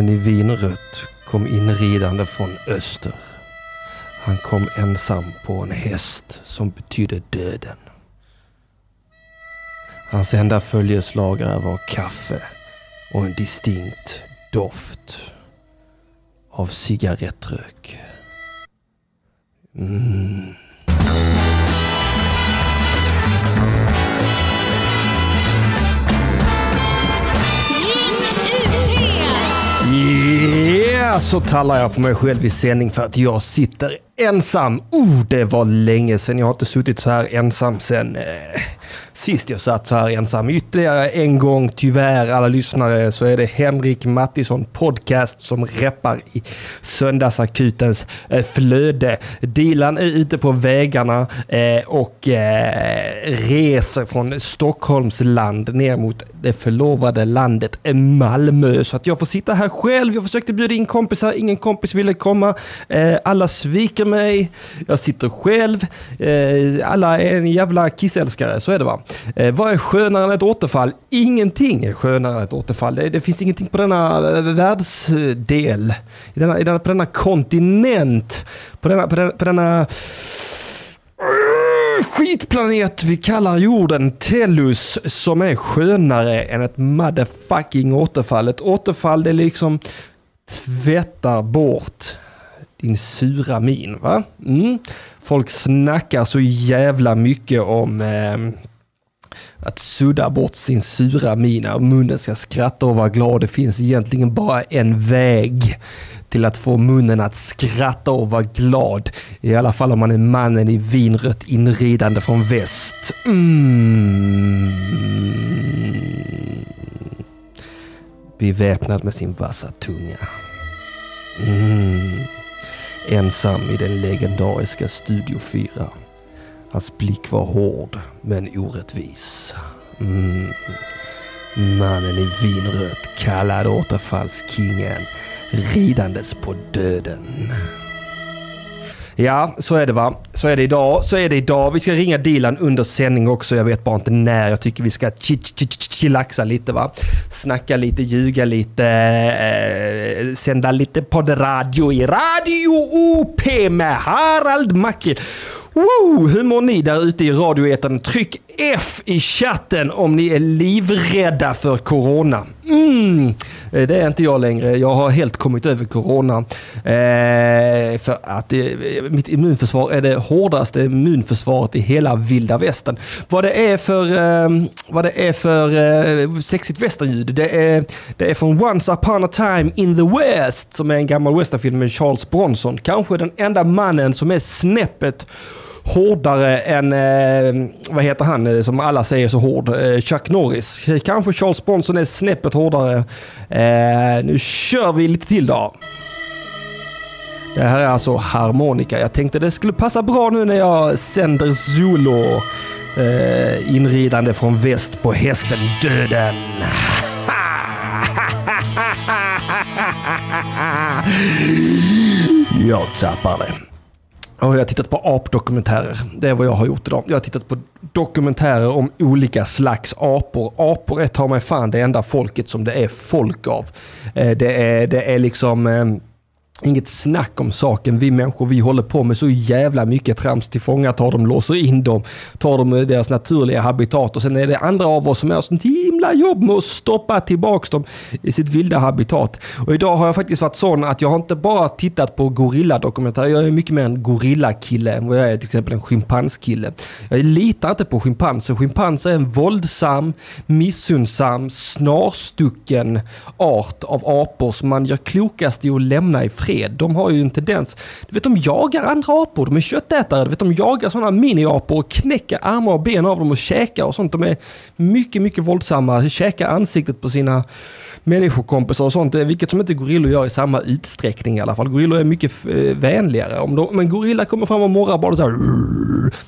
Mannen i vinrött kom inridande från öster. Han kom ensam på en häst som betydde döden. Hans enda följeslagare var kaffe och en distinkt doft av cigarettrök. Mm. Så tallar jag på mig själv i sändning för att jag sitter ensam. Oh, det var länge sedan. Jag har inte suttit så här ensam sedan eh, sist jag satt så här ensam. Ytterligare en gång, tyvärr alla lyssnare, så är det Henrik Mattisson Podcast som reppar i söndagsakutens eh, flöde. Dilan är ute på vägarna eh, och eh, reser från Stockholmsland ner mot det förlovade landet eh, Malmö. Så att jag får sitta här själv. Jag försökte bjuda in kompisar, ingen kompis ville komma. Eh, alla sviker mig. Jag sitter själv. Eh, alla är en jävla kissälskare, så är det va. Eh, vad är skönare än ett återfall? Ingenting är skönare än ett återfall. Det, det finns ingenting på denna eh, världsdel, i denna, i denna, på denna kontinent, på denna, på denna, på denna eh, skitplanet vi kallar jorden Tellus som är skönare än ett motherfucking återfall. Ett återfall det liksom tvättar bort din sura min. Va? Mm. Folk snackar så jävla mycket om eh, att sudda bort sin sura min och munnen ska skratta och vara glad. Det finns egentligen bara en väg till att få munnen att skratta och vara glad. I alla fall om man är mannen i vinrött inridande från väst. Mm. Beväpnad med sin vassa tunga. Mm. Ensam i den legendariska Studio 4. Hans blick var hård men orättvis. Mm. Mannen i vinrött kallad återfallskingen ridandes på döden. Ja, så är det va. Så är det idag. Så är det idag. Vi ska ringa Dilan under sändning också. Jag vet bara inte när. Jag tycker vi ska chillaxa lite va. Snacka lite, ljuga lite, eh, sända lite poddradio i Radio OP med Harald Macke. Woo! Hur mår ni där ute i radioetern? Tryck F i chatten om ni är livrädda för corona. Mm, eh, det är inte jag längre. Jag har helt kommit över corona. Eh, för att eh, mitt immunförsvar är det hårdaste immunförsvaret i hela vilda västern. Vad det är för, eh, vad det är för eh, sexigt västernljud, det är, det är från Once upon a time in the West, som är en gammal westernfilm med Charles Bronson. Kanske den enda mannen som är snäppet hårdare än, eh, vad heter han eh, som alla säger så hård? Eh, Chuck Norris. Kanske Charles Bronson är snäppet hårdare. Eh, nu kör vi lite till då. Det här är alltså harmonika. Jag tänkte det skulle passa bra nu när jag sänder Zulu. Eh, inridande från väst på hästen Döden. Jag tappar det. Och jag har tittat på apdokumentärer. Det är vad jag har gjort idag. Jag har tittat på dokumentärer om olika slags apor. Apor är ta mig fan det enda folket som det är folk av. Eh, det är, det är liksom eh, Inget snack om saken. Vi människor vi håller på med så jävla mycket trams. Tillfångatar dem, låser in dem, tar dem ur eh, deras naturliga habitat och sen är det andra av oss som gör sånt himla jobb med att stoppa tillbaks dem i sitt vilda habitat. Och idag har jag faktiskt varit sån att jag har inte bara tittat på gorilladokumentärer. Jag är mycket mer en gorillakille än vad jag är till exempel en schimpanskille. Jag litar inte på schimpanser. Schimpanser är en våldsam, missundsam, snarstucken art av apor som man gör klokast i att lämna i fred fred. De har ju en tendens, du vet de jagar andra apor, de är köttätare, du vet de jagar sådana miniapor och knäcker armar och ben av dem och käkar och sånt. De är mycket, mycket våldsamma, käkar ansiktet på sina människokompisar och sånt, vilket som inte gorillor gör i samma utsträckning i alla fall. Gorillor är mycket eh, vänligare. Om, de, om en gorilla kommer fram och morrar bara så här,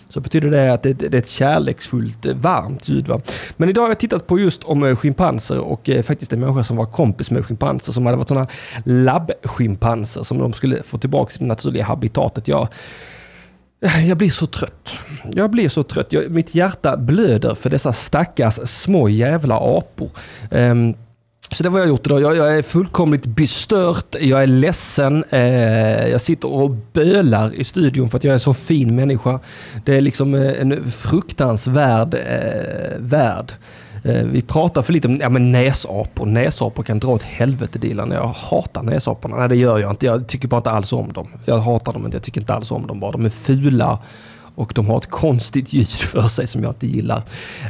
så betyder det att det, det är ett kärleksfullt, eh, varmt ljud. Va? Men idag har jag tittat på just om eh, schimpanser och eh, faktiskt en människa som var kompis med schimpanser som hade varit sådana labbschimpanser som de skulle få tillbaka i det naturliga habitatet. Jag Jag blir så trött. Jag blir så trött. Jag, mitt hjärta blöder för dessa stackars små jävla apor. Um, så det var jag gjort idag. Jag, jag, är fullkomligt bestört, jag är ledsen, eh, jag sitter och bölar i studion för att jag är så fin människa. Det är liksom eh, en fruktansvärd eh, värld. Eh, vi pratar för lite om ja, men näsapor. Näsapor kan dra åt helvete Dilan. Jag hatar näsaporna. Nej det gör jag inte. Jag tycker bara inte alls om dem. Jag hatar dem inte. Jag tycker inte alls om dem bara. De är fula och de har ett konstigt ljud för sig som jag inte gillar.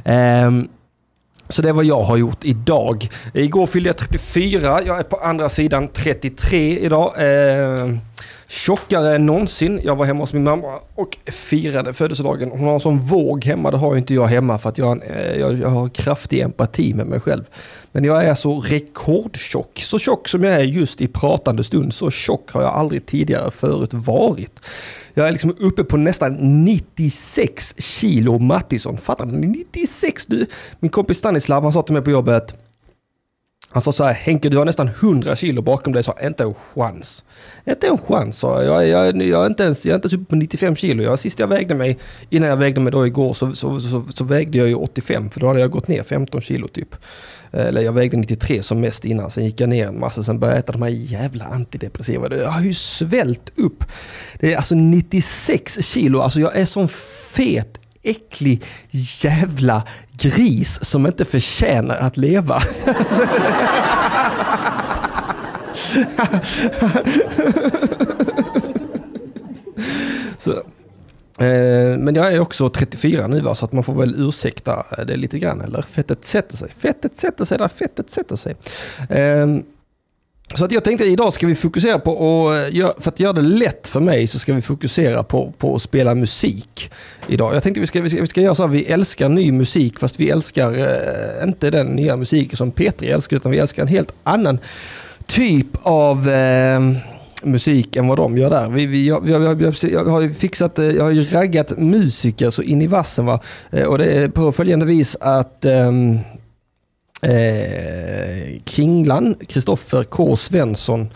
Um, så det är vad jag har gjort idag. Igår fyllde jag 34. Jag är på andra sidan 33 idag. Uh, tjockare än någonsin. Jag var hemma hos min mamma och firade födelsedagen. Hon har en sån våg hemma. Det har inte jag hemma för att jag, eh, jag, jag har kraftig empati med mig själv. Men jag är så rekordtjock. Så tjock som jag är just i pratande stund. Så tjock har jag aldrig tidigare förut varit. Jag är liksom uppe på nästan 96 kilo Mattisson. Fattar ni? 96 du! Min kompis Stanislav, han sa till mig på jobbet. Han sa så här, Henke du har nästan 100 kilo bakom dig, så inte en chans. Inte en chans, sa jag. Jag, jag, jag, är inte ens, jag är inte ens uppe på 95 kilo. Jag, sist jag vägde mig, innan jag vägde mig då igår, så, så, så, så vägde jag ju 85, för då hade jag gått ner 15 kilo typ. Eller jag vägde 93 som mest innan, sen gick jag ner en massa, sen började jag äta de här jävla antidepressiva. Jag har ju svällt upp. Det är alltså 96 kilo, alltså jag är sån fet äcklig jävla gris som inte förtjänar att leva. Så, Eh, men jag är också 34 nu va, så att man får väl ursäkta eh, det lite grann. Eller fettet sätter sig. Fettet sätter sig där fettet sätter sig. Eh, så att jag tänkte idag ska vi fokusera på, och eh, för att göra det lätt för mig så ska vi fokusera på, på att spela musik idag. Jag tänkte vi ska, vi ska, vi ska göra så här, vi älskar ny musik fast vi älskar eh, inte den nya musiken som Petri älskar utan vi älskar en helt annan typ av eh, musik än vad de gör där. Vi, vi, jag, jag, jag, jag har ju fixat, eh, jag har ju raggat musiker så in i vassen va. Eh, och det är på följande vis att um, eh, Kringlan, Kristoffer K Svensson,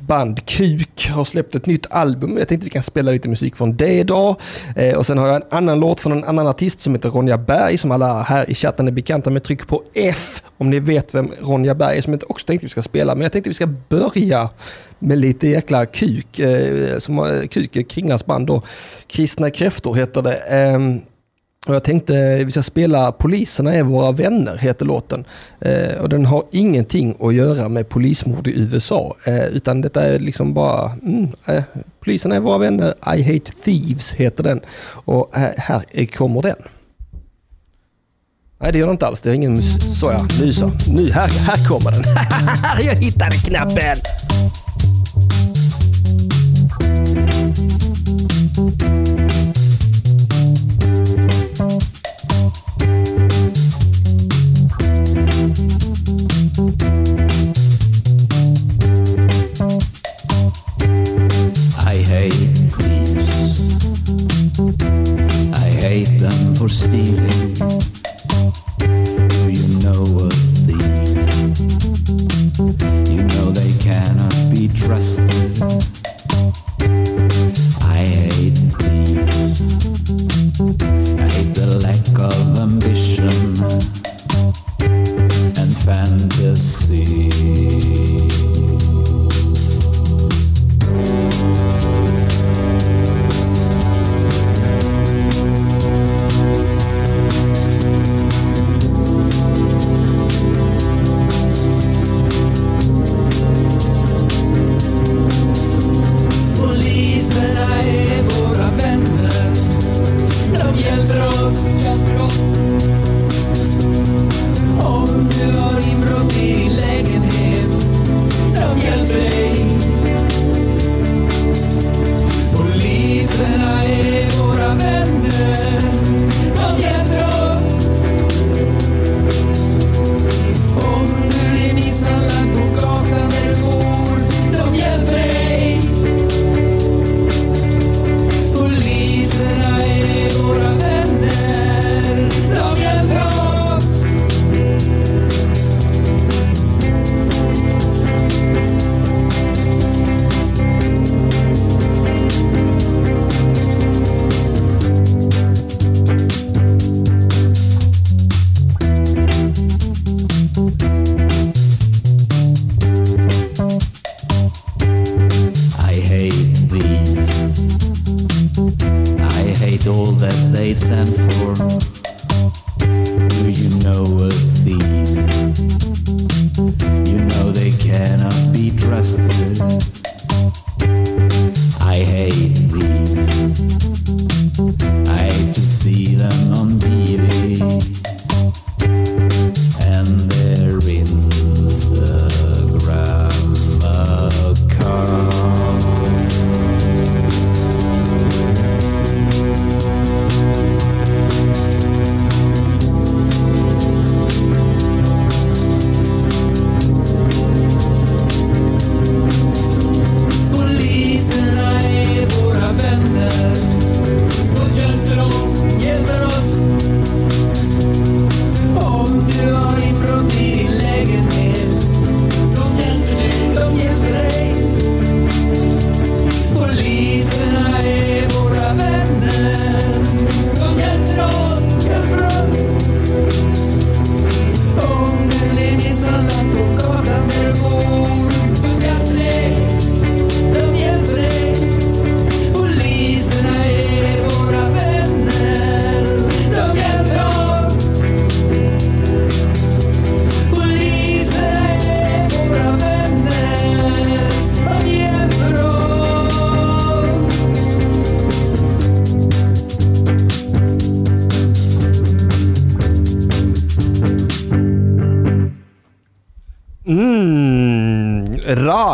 band Kuk har släppt ett nytt album. Jag tänkte vi kan spela lite musik från det idag. Eh, och sen har jag en annan låt från en annan artist som heter Ronja Berg som alla här i chatten är bekanta med. Tryck på F om ni vet vem Ronja Berg är som jag också tänkte vi ska spela. Men jag tänkte vi ska börja med lite jäkla Kuk. Eh, som, eh, kuk, Kringlans band då. Kristna kräftor heter det. Eh, och jag tänkte vi ska spela Poliserna är våra vänner, heter låten. Eh, och den har ingenting att göra med polismord i USA. Eh, utan detta är liksom bara, mm, eh, Poliserna är våra vänner, I hate thieves heter den. Och eh, här, här kommer den. Nej det gör den inte alls, det är ingen mus... Såja, nu så. Nu, här, här kommer den. jag hittade knappen! for Stevie.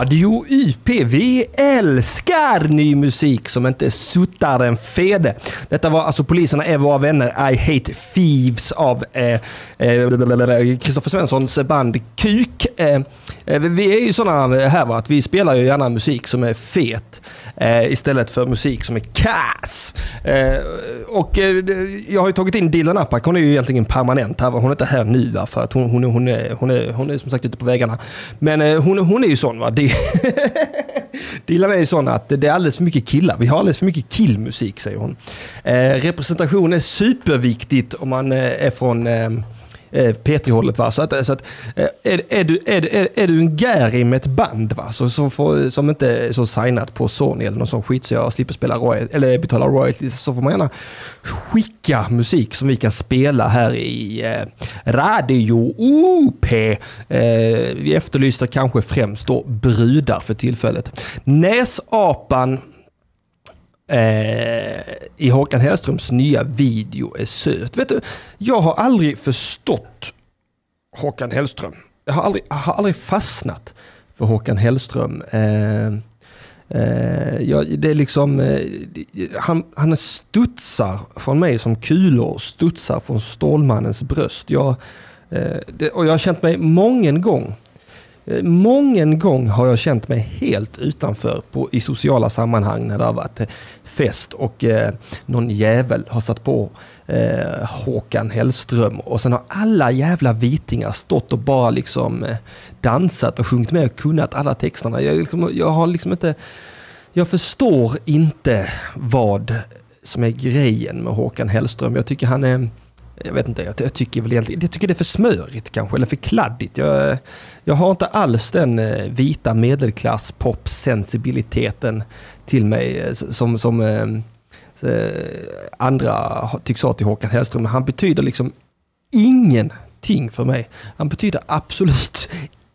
Radio musik som inte suttar en fede. Detta var alltså Poliserna är våra vänner. I hate thieves av eh, eh, Kristoffer Svenssons band Kuk. Eh, eh vi är ju sådana här va, att vi spelar ju gärna musik som är fet eh, istället för musik som är kass. Eh, och eh, jag har ju tagit in Dilan Apak. Hon är ju egentligen permanent här. va. Hon är inte här nu va, för att hon, hon, är- hon, är, hon, är, hon är som sagt ute på vägarna. Men eh, hon, hon är ju sån va. Det- Dilan är ju sån att det är alldeles för mycket killar. Vi har alldeles för mycket killmusik säger hon. Eh, representation är superviktigt om man eh, är från ehm, eh, P3-hållet. Va? Så att, så att, eh, är, är, du, är, är, är du en gäri med ett band va? Så, som, får, som inte är så signat på Sony eller någon sån skit så jag slipper spela royal, eller betala royalties så får man gärna skicka musik som vi kan spela här i eh, Radio OP. Eh, vi efterlyser kanske främst då brudar för tillfället. Näsapan eh, i Håkan Hellströms nya video är söt. Vet du, jag har aldrig förstått Håkan Hellström. Jag har aldrig, jag har aldrig fastnat för Håkan Hellström. Eh, eh, jag, det är liksom, eh, han, han studsar från mig som kulor, studsar från Stålmannens bröst. Jag, eh, det, och jag har känt mig mången gång Eh, mången gång har jag känt mig helt utanför på, i sociala sammanhang när det har varit eh, fest och eh, någon jävel har satt på eh, Håkan Hellström och sen har alla jävla vitingar stått och bara liksom eh, dansat och sjungit med och kunnat alla texterna. Jag, liksom, jag har liksom inte jag förstår inte vad som är grejen med Håkan Hellström. Jag tycker han är jag vet inte, jag, jag tycker väl egentligen, jag tycker det är för smörigt kanske, eller för kladdigt. Jag, jag har inte alls den eh, vita medelklass pop-sensibiliteten till mig eh, som, som ehm, eh, andra tycks ha till Håkan Hellström. Han betyder liksom ingenting för mig. Han betyder absolut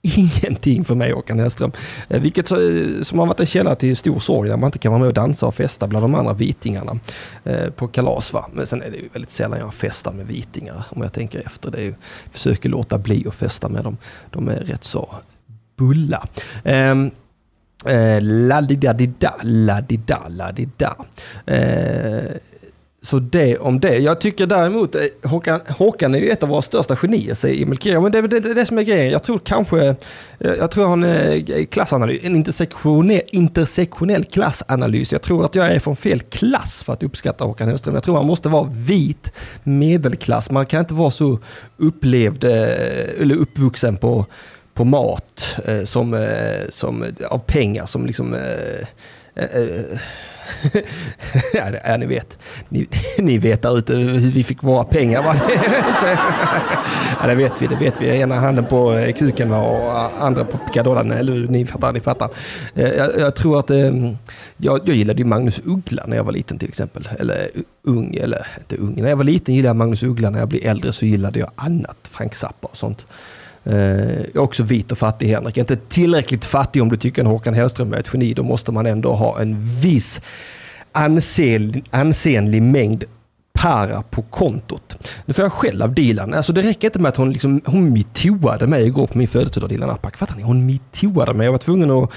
ingenting för mig, Håkan Hellström. Eh, vilket eh, som har varit en källa till stor sorg när man inte kan vara med och dansa och festa bland de andra vitingarna eh, på kalas. Va? Men sen är det ju väldigt sällan jag festar med vitingar om jag tänker efter. Det är ju, försöker låta bli att festa med dem. De är rätt så bulla. Um, Eh, la-di-da-di-da, la-di-da, la-di-da. Eh, så det om det. Jag tycker däremot, eh, Håkan, Håkan är ju ett av våra största genier, säger Emil Kira. Men det är det, det, det som är grejen. Jag tror kanske, eh, jag tror han är klassanalys, en intersektionell, intersektionell klassanalys. Jag tror att jag är från fel klass för att uppskatta Håkan Hellström. Jag tror man måste vara vit medelklass. Man kan inte vara så upplevd, eller uppvuxen på på mat som, som, av pengar som liksom... Ja, det- ja, ni vet. Ni, ni vet där ute eh, hur vi fick våra pengar. Va? Ja, det vet vi. Det vet vi. Ena handen på eh, kuken och eh, andra på pickadollen. Eller ni fattar, ni fattar. Jag, jag tror att... Ehm, jag, jag gillade ju Magnus Uggla när jag var liten till exempel. Eller ung, eller inte ung. När jag var liten gillade jag Magnus Uggla. När jag blev äldre så gillade jag annat. Frank Zappa och sånt. Eh, Jag är också vit och fattig Henrik. Inte tillräckligt fattig om du tycker att Håkan Hellström är ett geni. Då måste man ändå ha en viss ansenlig, ansenlig mängd para på kontot. Nu får jag skäll av Dilan. Alltså det räcker inte med att hon, liksom, hon metooade mig igår på min födelsedag, Dilan Apak. Fattar ni? Hon metooade mig. Jag var tvungen att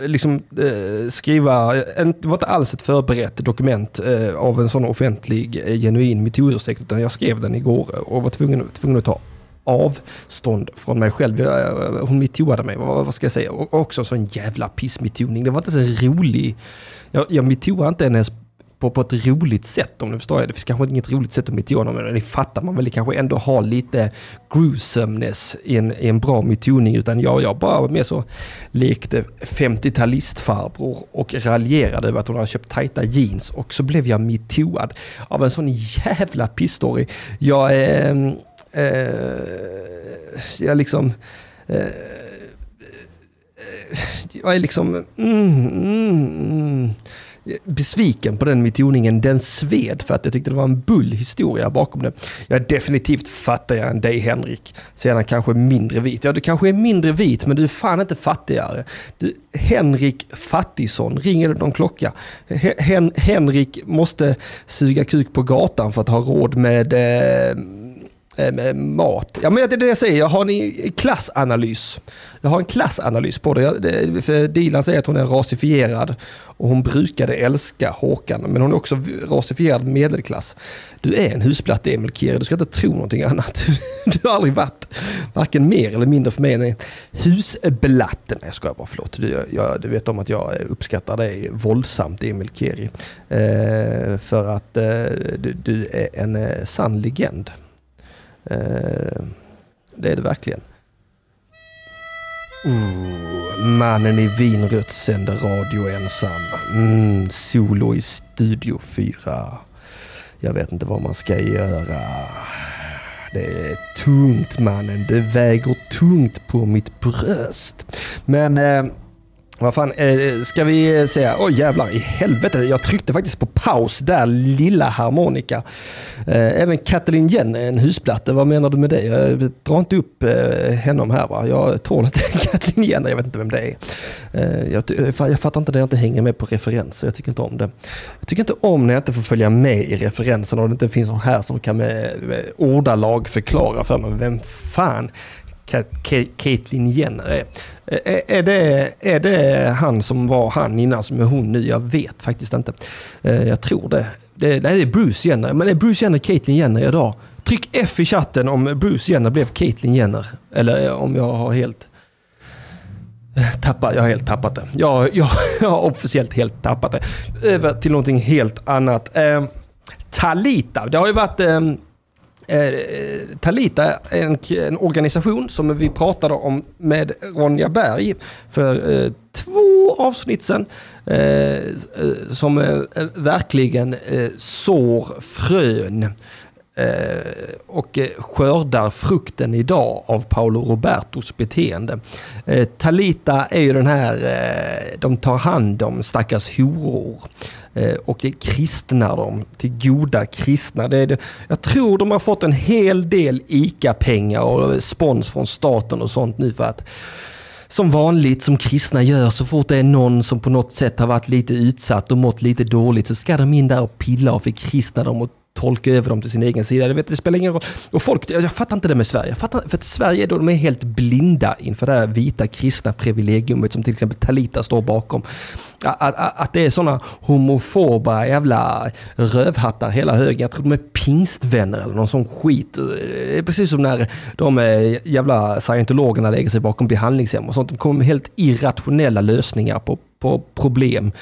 eh, liksom, eh, skriva, eh, en, det var inte alls ett förberett dokument eh, av en sån offentlig eh, genuin metoo-ursäkt, utan jag skrev den igår och var tvungen, tvungen att ta avstånd från mig själv. Jag, eh, hon metooade mig, vad, vad ska jag säga? Och också en sån jävla pissmetooning. Det var inte så rolig. Jag, jag metooade inte ens på, på ett roligt sätt om du förstår. Det finns kanske inget roligt sätt att metoo någon, men det fattar man väl. Det kanske ändå har lite gruesomeness i en, i en bra metooning. Utan jag, jag bara var med så lekte 50-talistfarbror och raljerade över att hon hade köpt tajta jeans. Och så blev jag metooad av en sån jävla pissstory. Jag... Eh, eh, jag liksom... eh, jag är liksom mm, mm, mm, besviken på den metoningen. Den sved för att jag tyckte det var en bull historia bakom det. Jag är definitivt fattigare än dig Henrik. Sedan kanske mindre vit. Ja, du kanske är mindre vit, men du är fan inte fattigare. Du, Henrik Fattisson, ringer det någon klocka? Hen, Henrik måste suga kuk på gatan för att ha råd med eh, Eh, eh, mat. Ja, men det är det jag säger, jag har en klassanalys. Jag har en klassanalys på det. För Dilan säger att hon är rasifierad och hon brukade älska Håkan, men hon är också rasifierad medelklass. Du är en husplatte Emil Kiri, du ska inte tro någonting annat. Du har aldrig varit varken mer eller mindre för mig än en husblatte. Nej jag skojar bara, förlåt. Du, jag, du vet om att jag uppskattar dig våldsamt Emil Kiri. Eh, för att eh, du, du, är en eh, sann legend. Eh, det är det verkligen. Ooh, mannen i vinrött sänder radio ensam. Mm, solo i Studio 4. Jag vet inte vad man ska göra. Det är tungt mannen. Det väger tungt på mitt bröst. Men eh, vad fan, eh, ska vi eh, säga, oj oh, jävlar i helvete, jag tryckte faktiskt på paus där, lilla harmonika. Eh, även Katalin Jen är en husplatte. vad menar du med det? Jag drar inte upp eh, henne här va, jag tål inte Katalin Jen, jag vet inte vem det är. Eh, jag, eh, jag fattar inte när jag inte hänger med på referenser, jag tycker inte om det. Jag tycker inte om när jag inte får följa med i referenserna och det inte finns någon här som kan med, med ordalag förklara för mig vem fan Caitlyn Jenner är. Är det, är det han som var han innan som är hon nu? Jag vet faktiskt inte. Jag tror det. det nej, det är Bruce Jenner. Men är Bruce Jenner Caitlyn Jenner idag? Tryck F i chatten om Bruce Jenner blev Caitlyn Jenner. Eller om jag har helt tappat, jag har helt tappat det. Jag, jag, jag har officiellt helt tappat det. Över till någonting helt annat. Eh, Talita, det har ju varit Eh, Eh, Talita är en, en, organisation som vi pratade om med Ronja Berg för eh, två avsnitt sedan. Eh, eh som eh, verkligen eh, sår frön Eh, och eh, skördar frukten idag av Paolo Robertos beteende. Eh, Talita är ju den här, de tar hand om stackars horor. Och kristnar dem till goda kristna. Det det. Jag tror de har fått en hel del ICA-pengar och spons från staten och sånt nu för att som vanligt som kristna gör, så fort det är någon som på något sätt har varit lite utsatt och mått lite dåligt så ska de in där och pilla och förkristna dem och tolka över dem till sin egen sida. Det, vet, det spelar ingen roll. Och folk, jag fattar inte det med Sverige. Jag fattar, för att Sverige då, de är helt blinda inför det här vita kristna privilegiumet som till exempel Talita står bakom. Att, att, att det är sådana homofoba jävla rövhattar hela högen. Jag tror de är pingstvänner eller någon sån skit. Det är precis som när de eh, jävla scientologerna lägger sig bakom behandlingshem och sånt. De kommer med helt irrationella lösningar på, på problem.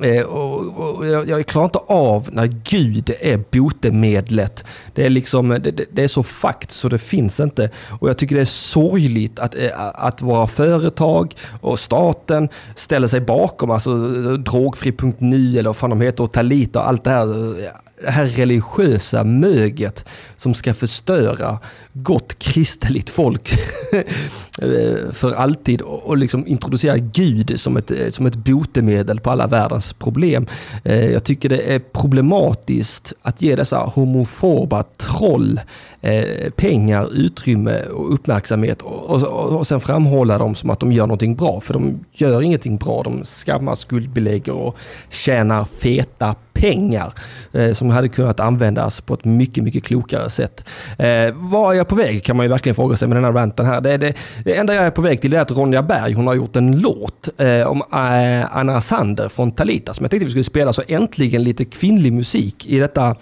Eh, och, och jag, jag klarar inte av när Gud är botemedlet. Det är, liksom, det, det, är så fakt så det finns inte. Och jag tycker det är sorgligt att, eh, att våra företag och staten ställer sig bakom alltså, eh, drogfri.nu eller vad fan de heter och Talita och allt det här det här religiösa möget som ska förstöra gott kristligt folk för alltid och liksom introducera Gud som ett, som ett botemedel på alla världens problem. Eh, jag tycker det är problematiskt att ge dessa homofoba troll eh, pengar, utrymme och uppmärksamhet och, och, och sen framhålla dem som att de gör någonting bra. För de gör ingenting bra. De skammar, skuldbelägger och tjänar feta pengar eh, som hade kunnat användas på ett mycket, mycket klokare sätt. Eh, var är jag på väg kan man ju verkligen fråga sig med den här ranten här. Det, det, det enda jag är på väg till är att Ronja Berg, hon har gjort en låt eh, om eh, Anna Sander från Talita som jag tänkte vi skulle spela. Så äntligen lite kvinnlig musik i detta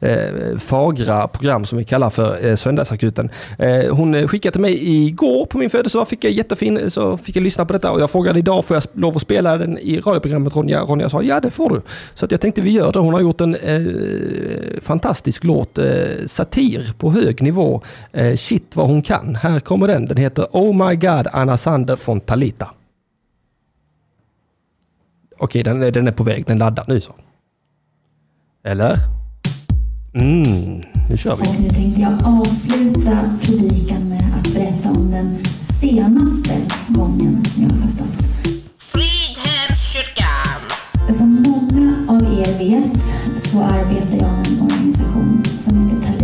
eh, fagra program som vi kallar för eh, Söndagsakuten. Eh, hon eh, skickade till mig igår på min födelsedag, fick jag jättefin, så fick jag lyssna på detta och jag frågade idag, får jag lov att spela den i radioprogrammet Ronja? Ronja sa ja det får du. Så att jag tänkte vi gör det. Hon har gjort en eh, fantastisk låt, eh, satir på hög nivå. Eh, shit vad hon kan. Här kommer den. Den heter Oh My God Anna Sander från Talita. Okej, den, är, den är på väg. Den laddar nu så. Eller? Mm, nu kör vi. Så nu tänkte jag avsluta predikan med att berätta om den senaste gången som jag har fastat. Fridhemskyrkan. Som er vet så arbetar jag med en organisation som heter Talent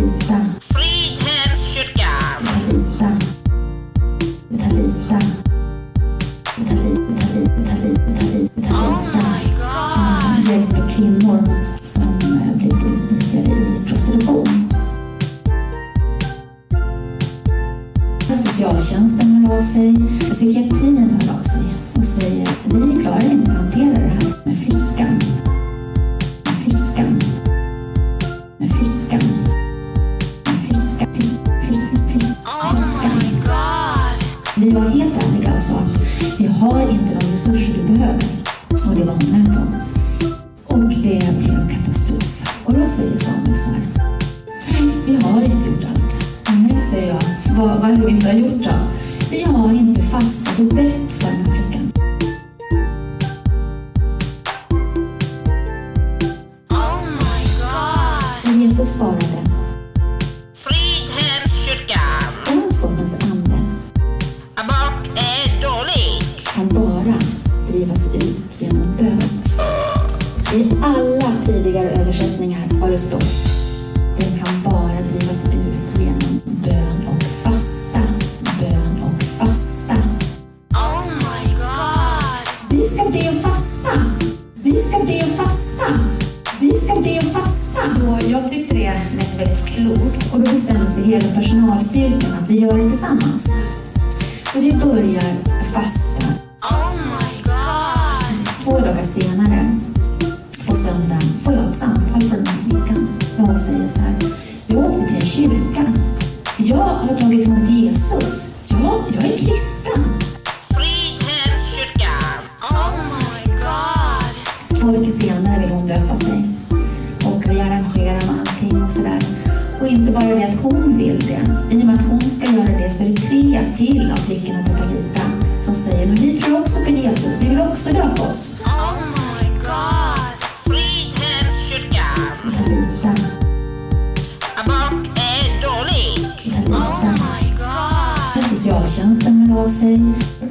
Socialtjänsten hör av sig,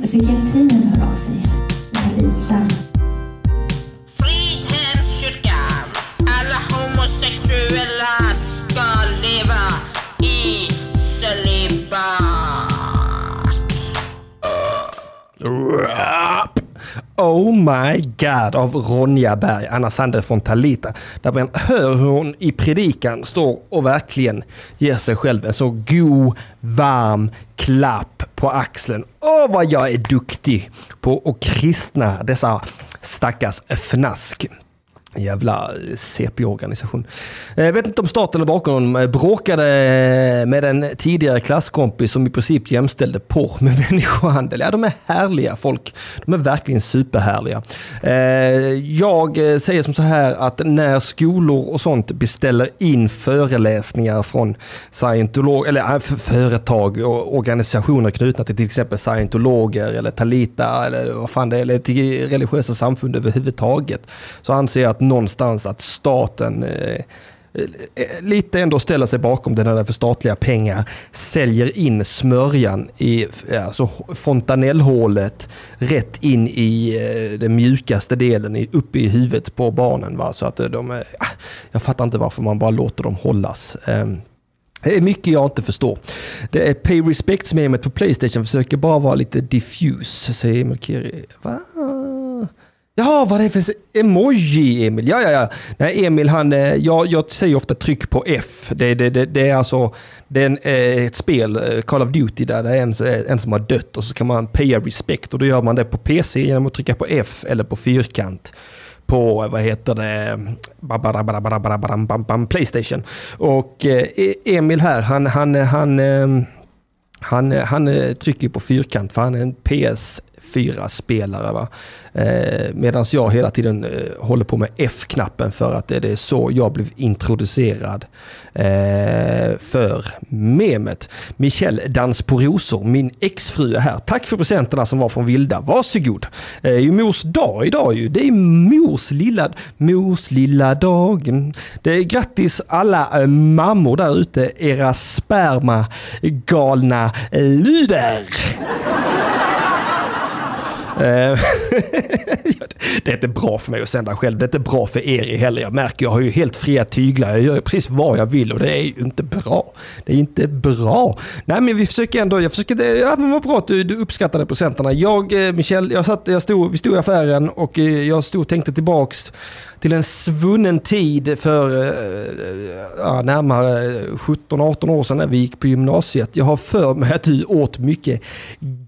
psykiatrin hör av sig. Talita, my God av Ronja Berg, Anna Sander från Talita. Där man hör hur hon i predikan står och verkligen ger sig själv en så god, varm klapp på axeln. Åh vad jag är duktig på att kristna dessa stackars fnask. Jävla eh, CP-organisation. Jag eh, vet inte om staten är bakom honom. Bråkade med en tidigare klasskompis som i princip jämställde porr med människohandel. Ja, de är härliga folk. De är verkligen superhärliga. Jag säger som så här att när skolor och sånt beställer in föreläsningar från scientolog, eller företag och organisationer knutna till till exempel scientologer eller Talita eller vad fan det är, eller till religiösa samfund överhuvudtaget. Så anser jag att någonstans att staten eh, eh, eh, lite ändå ställer sig bakom det där för statliga pengar säljer in smörjan i alltså fontanellhålet rätt in i eh, den mjukaste delen, uppe i huvudet på barnen. Va? Så att de är, jag fattar inte varför man bara låter dem hållas. Ehm, det är mycket jag inte förstår. Det är Pay Respects-memet på Playstation försöker bara vara lite diffuse, säger Emil Kiri. Va? Jaha, vad är det för emoji, Emil? Ja, ja, ja. Nej, Emil, han, eh, jag, jag säger ofta tryck på F. Det, det, det, det är alltså det är en, eh, ett spel, eh, Call of Duty, där det är en, en som har dött och så kan man paya respect och då gör man det på PC genom att trycka på F eller på fyrkant på, vad heter det, Playstation. Och e, Emil här, han, han, han, han, han trycker på fyrkant för han är en PS fyra spelare. Va? Eh, Medan jag hela tiden eh, håller på med F-knappen för att det, det är så jag blev introducerad eh, för memet. Michelle Dans på rosor, min exfru är här. Tack för presenterna som var från Vilda. Varsågod. Det är ju mors dag idag ju. Det är mors lilla, mors lilla dagen. Det är grattis alla eh, mammor där ute, era sperma galna eh, luder. Eh, det är inte bra för mig att sända själv. Det är inte bra för er heller. Jag märker, jag har ju helt fria tyglar. Jag gör ju precis vad jag vill och det är ju inte bra. Det är inte bra. Nej, men vi försöker ändå. Jag försöker, ja, men vad bra att du, du uppskattade presenterna. Jag, eh, Michel, jag satt, jag stod, vi stod i affären och eh, jag stod och tänkte tillbaks till en svunnen tid för eh, ja, närmare 17-18 år sedan när vi gick på gymnasiet. Jag har för mig att du åt mycket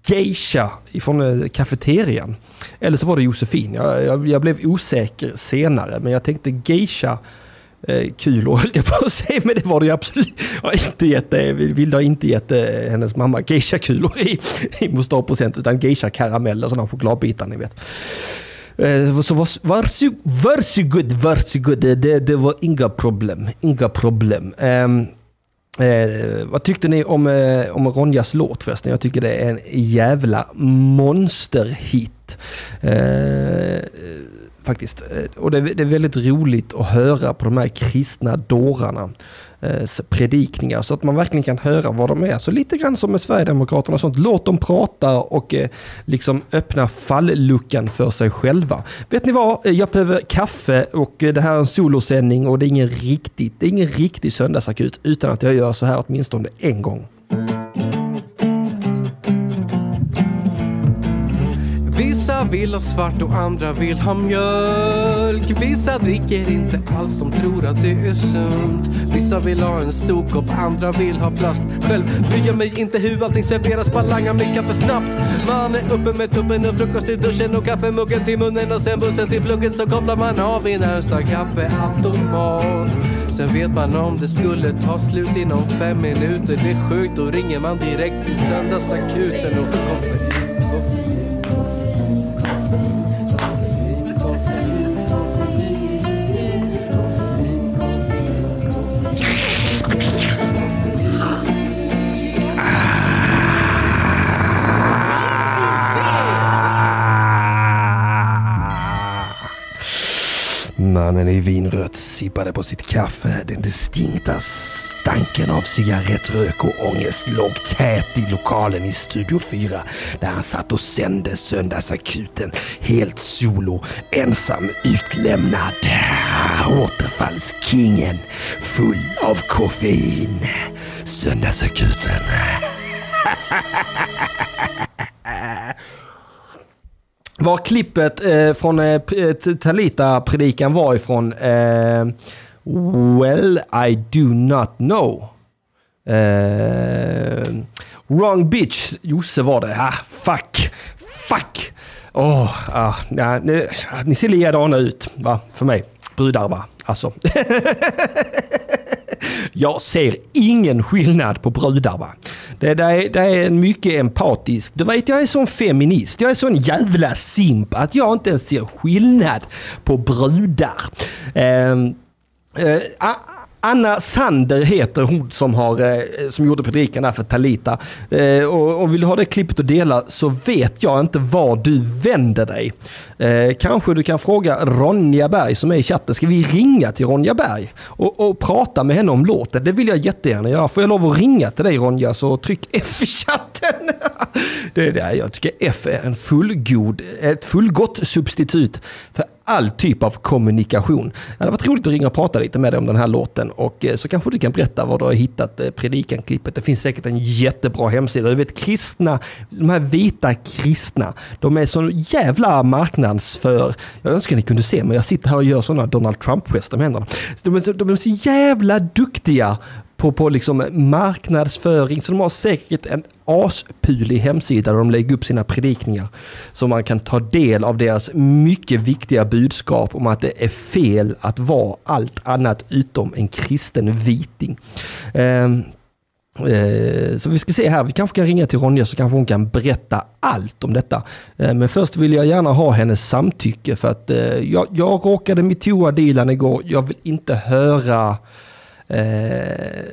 geisha ifrån eh, kafeterian. Eller så var det Josefin. Jag, jag, jag blev osäker senare men jag tänkte geisha eh, kulor höll jag på att säga, men det var det ju absolut. Jag har inte gett, Vilda har inte gett hennes mamma geisha-kulor i, i Mostar-present, utan geisha-karameller, sådana chokladbitar ni vet. Eh, så varsågod, varsågod, varsågod. Det, det, var inga problem. Inga problem. Um, Eh, vad tyckte ni om, eh, om Ronjas låt förresten? Jag tycker det är en jävla monsterhit. Eh, faktiskt. Eh, och det, är- det är väldigt roligt att höra på de här kristna dårarna Eh, predikningar så att man verkligen kan höra vad de är. Så lite grann som med Sverigedemokraterna och sånt. Låt dem prata och eh, liksom öppna falluckan för sig själva. Vet ni vad? Eh, jag behöver kaffe och eh, det här är en solosändning och det är ingen riktigt, det är ingen riktig söndagsakut utan att jag gör så här åtminstone en gång. Vissa vill ha svart och andra vill ha mjölk. Vissa dricker inte alls, de tror att det är sunt. Vissa vill ha en stor kopp, andra vill ha plast. Själv bryr jag mig inte hur allting serveras, bara langar mitt kaffe snabbt. Man är uppe med tuppen och frukost i duschen och kaffemuggen till munnen och sen bussen till plugget så kopplar man av i närmsta kaffeautomat. Sen vet man om det skulle ta slut inom fem minuter. Det är sjukt, då ringer man direkt till söndagsakuten och koffein, sippade på sitt kaffe. Den distinkta stanken av cigarettrök och ångest låg tät i lokalen i Studio 4 där han satt och sände Söndagsakuten helt solo, ensam, utlämnad. Återfallskingen, full av koffein. Söndagsakuten. Var klippet eh, från eh, eh Talita-predikan var ifrån? Eh, well, I do not know. Eh, wrong bitch. Josse var det. Ah, fuck. Fuck. Åh, ah, ja, ni, ni ser likadana ut, va? För mig. Brudar, va? Alltså. Jag ser ingen skillnad på brudar va. Det, det, är, det är en mycket empatisk. Du vet jag är sån feminist. Jag är sån jävla simp att jag inte ens ser skillnad på brudar. Ehm, eh, eh, Anna Sander heter hon som, har, eh, som gjorde predikan där för Talita. Eh, och, och vill du ha det klippet att dela så vet jag inte var du vänder dig. Eh, kanske du kan fråga Ronja Berg som är i chatten. Ska vi ringa till Ronja Berg och, och prata med henne om låten? Det vill jag jättegärna göra. Får jag lov att ringa till dig Ronja så tryck F i chatten. det är det jag tycker F är en fullgod, ett fullgott substitut för all typ av kommunikation. Det hade varit roligt att ringa och prata lite med dig om den här låten och eh, så kanske du kan berätta var du har hittat predikanklippet. predikan-klippet. Det finns säkert en jättebra hemsida. Du vet kristna, de här vita kristna, de är så jävla marknadsför. Jag önskar ni kunde se men jag sitter här och gör sådana Donald Trump-gester med händerna. De är, så, de är så jävla duktiga på, på liksom marknadsföring. Så de har säkert en aspulig hemsida där de lägger upp sina predikningar. Så man kan ta del av deras mycket viktiga budskap om att det är fel att vara allt annat utom en kristen viting. Um, Så vi ska se här, vi kanske kan ringa till Ronja så kanske hon kan berätta allt om detta. Eh, men först vill jag gärna ha hennes samtycke för att eh, jag, jag råkade metooa dealen igår. Jag vill inte höra Eh, Eh,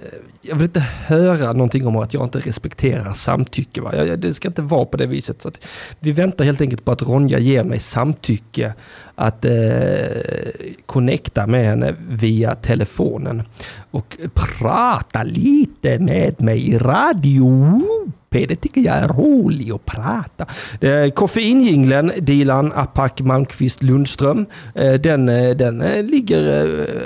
jag vill inte höra någonting om att jag inte respekterar samtycke. Va? Jag, jag- det ska inte vara på det viset. Så att vi väntar helt enkelt på att Ronja ger mig samtycke att eh, connecta med henne via telefonen och prata lite med mig i radio. Det tycker jag är roligt att prata. Eh, Koffeinjinglen, Koffeinjingeln, Dilan Apak Malmqvist Lundström, eh, den, eh, den ligger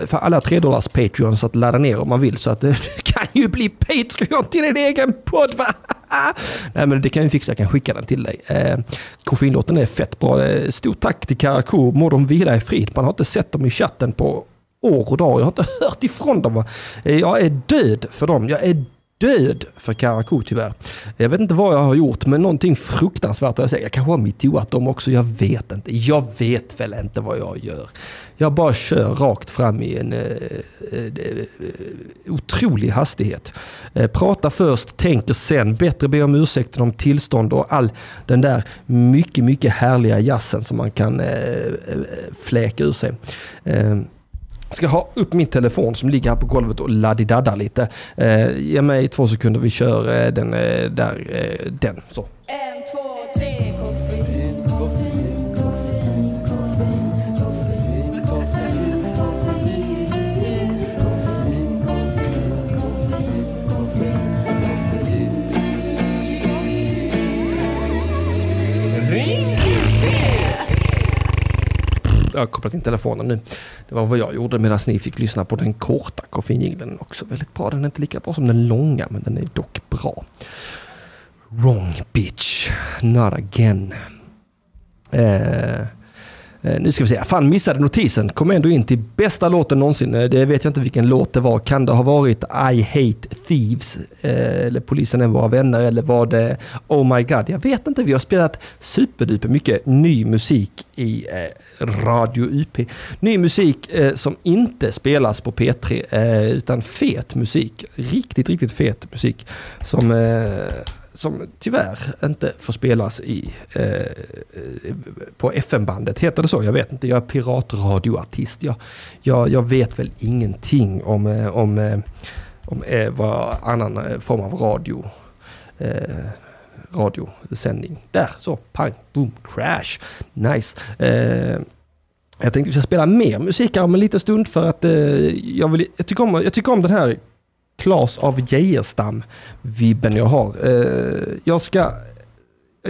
för alla 3 dollars Patreons att ladda ner om man vill. Så att du kan ju bli Patreon till din egen podd va? Nej men det kan vi fixa, jag kan skicka den till dig. Eh, koffeinlåten är fett bra. Stort tack till Karakou, må de vila i frid. Man har inte sett dem i chatten på år och dagar. Jag har inte hört ifrån dem. va. Jag är död för dem. Jag är död för Karakou tyvärr. Jag vet inte vad jag har gjort, men någonting fruktansvärt har jag sagt. Jag kanske har mittoat dem också, jag vet inte. Jag vet väl inte vad jag gör. Jag bara kör rakt fram i en eh, eh, eh otrolig hastighet. Eh, prata först, tänker sen, bättre be om ursäkt om tillstånd och all den där mycket, mycket härliga jazzen som man kan eh, eh, fläka ur sig. Eh, Ska ha upp min telefon som ligger här på golvet och laddidaddar lite. Eh, ge mig två sekunder, vi kör eh, den eh, där, eh, den. Så. En, två, tre, Jag har kopplat in telefonen nu. Det var vad jag gjorde medan ni fick lyssna på den korta koffeinjingeln. Också väldigt bra. Den är inte lika bra som den långa, men den är dock bra. Wrong bitch, not again. Eh, Eh, nu ska vi se, fan missade notisen. Kom ändå in till bästa låten någonsin. Eh, det vet jag inte vilken låt det var. Kan det ha varit I Hate Thieves? Eh, eller Polisen är våra vänner? Eller var det Oh My God? Jag vet inte. Vi har spelat superduper mycket ny musik i Radio UP. Ny musik som inte spelas på P3 utan fet musik. Riktigt, riktigt fet musik. Som som tyvärr inte får spelas i, eh, eh på FM-bandet. Heter det så? Jag vet inte. Jag är piratradioartist. Jag, jag, jag vet väl ingenting om, eh, om, eh, om eh, vad annan form av radio eh, radiosändning. Där, så pang, boom, crash. Nice. Eh, jag tänkte vi ska spela mer musik här om en liten stund för att eh, jag, vill, jag, tycker om, jag tycker om den här Klas av Geijerstam-vibben jag har. Eh, jag ska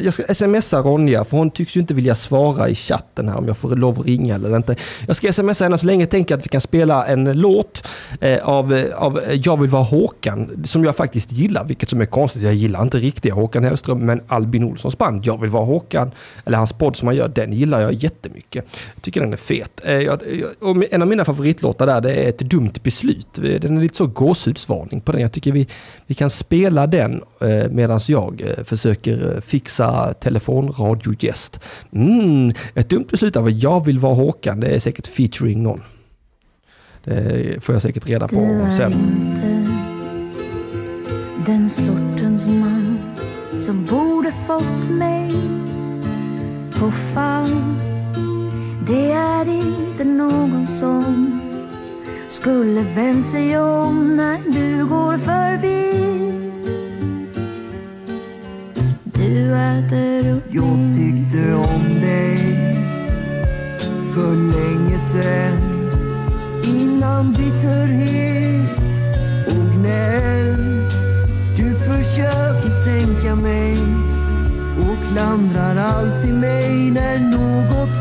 jag ska smsa Ronja, för hon tycks ju inte vilja svara i chatten här om jag får lov att ringa eller inte. Jag ska smsa henne så länge tänker jag att vi kan spela en låt eh, av, av Jag vill vara Håkan, som jag faktiskt gillar, vilket som är konstigt. Jag gillar inte riktiga Håkan Hellström, men Albin Olssons band Jag vill vara Håkan, eller hans podd som han gör, den gillar jag jättemycket. Jag tycker den är fet. Eh, jag, och en av mina favoritlåtar där, det är Ett dumt beslut. Den är lite så gåshudsvarning på den. Jag tycker vi, vi kan spela den eh, medan jag eh, försöker eh, fixa fixa telefonradiogäst. Mm, ett dumt beslut av Jag vill vara Håkan, det är säkert featuring någon. Det får jag säkert reda på är sen. inte den sortens man som borde fått mig på fall. Det är inte någon som skulle vänt sig om när du går förbi. Jag tyckte om dig för länge sen Innan bitterhet och gnäll Du försöker sänka mig och klandrar alltid mig när något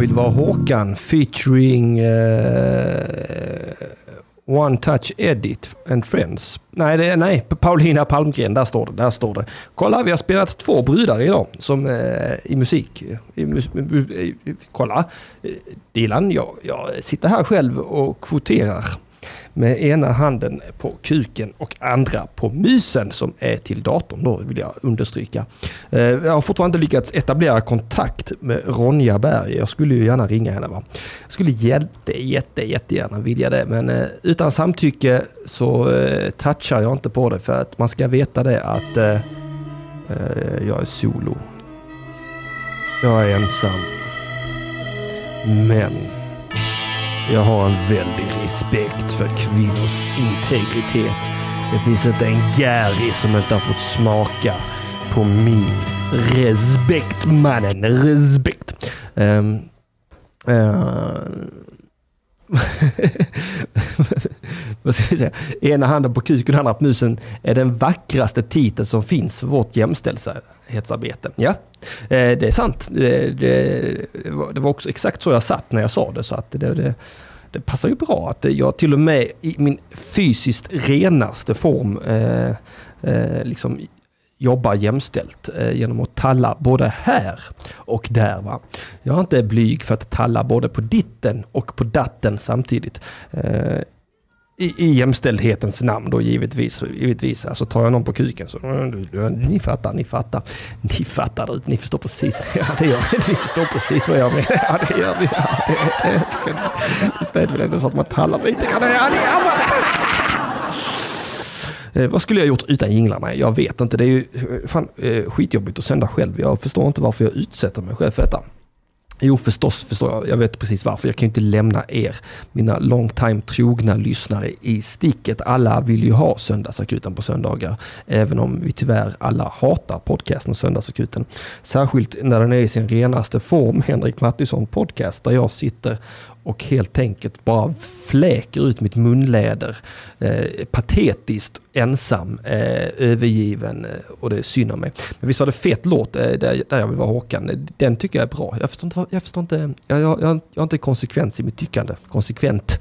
vill vara Håkan featuring uh, One Touch Edit and Friends. Nej, det nej, Paulina Palmgren, där står det. Där står det. Kolla, vi har spelat två brudar idag som, uh, i musik. I, mus- mu- i, kolla, eh, Dilan, jag, jag sitter här själv och kvoterar med ena handen på kuken och andra på mysen som är till datorn då vill jag understryka. Eh, jag har fortfarande inte lyckats etablera kontakt med Ronja Berg. Jag skulle ju gärna ringa henne va. Jag skulle jätte, jätte, jättegärna vilja det men eh, utan samtycke så eh, touchar jag inte på det för att man ska veta det att jag är solo. Jag är ensam. Men jag har en väldig respekt för kvinnors integritet. Det finns inte en Gary som inte har fått smaka på min respekt, mannen. Respekt. Um, vad ska vi säga? Ena handen på kuken, andra på musen är den vackraste titeln som finns för vårt jämställdhetsarbete. Ja, eh, det är sant. Eh, det, det, var, det var också exakt så jag satt när jag sa det. Så att det, det, det passar ju bra att jag till och med i min fysiskt renaste form eh, eh, liksom jobbar jämställt eh, genom att talla både här och där. Va? Jag är inte blyg för att talla både på ditten och på datten samtidigt. Eh, i, I jämställdhetens namn då givetvis. givetvis. Alltså tar jag någon på kuken så ni fattar, ni fattar. Ni fattar, det, ni förstår precis. Ja, det gör ni. Förstår precis vad jag menar. Ja, det gör ni. Ja, det, det, det, det, det, det det är väl ändå så att man tallar lite grann. Ja, det gör man. Eh, vad skulle jag gjort utan jinglarna? Jag vet inte. Det är ju eh, fan, eh, skitjobbigt att sända själv. Jag förstår inte varför jag utsätter mig själv för detta. Jo, förstås förstår jag. Jag vet precis varför. Jag kan ju inte lämna er, mina long time trogna lyssnare, i sticket. Alla vill ju ha Söndagsakuten på söndagar. Även om vi tyvärr alla hatar podcasten Söndagsakuten. Särskilt när den är i sin renaste form, Henrik Mattisson podcast, där jag sitter och helt enkelt bara fläker ut mitt munläder. Eh, patetiskt ensam, eh, övergiven eh, och det är synd om mig. Men visst var det fet låt, eh, där, där jag vill vara Håkan. Den tycker jag är bra. Jag förstår inte, jag förstår inte, jag, jag, jag, jag har inte konsekvens i mitt tyckande. Konsekvent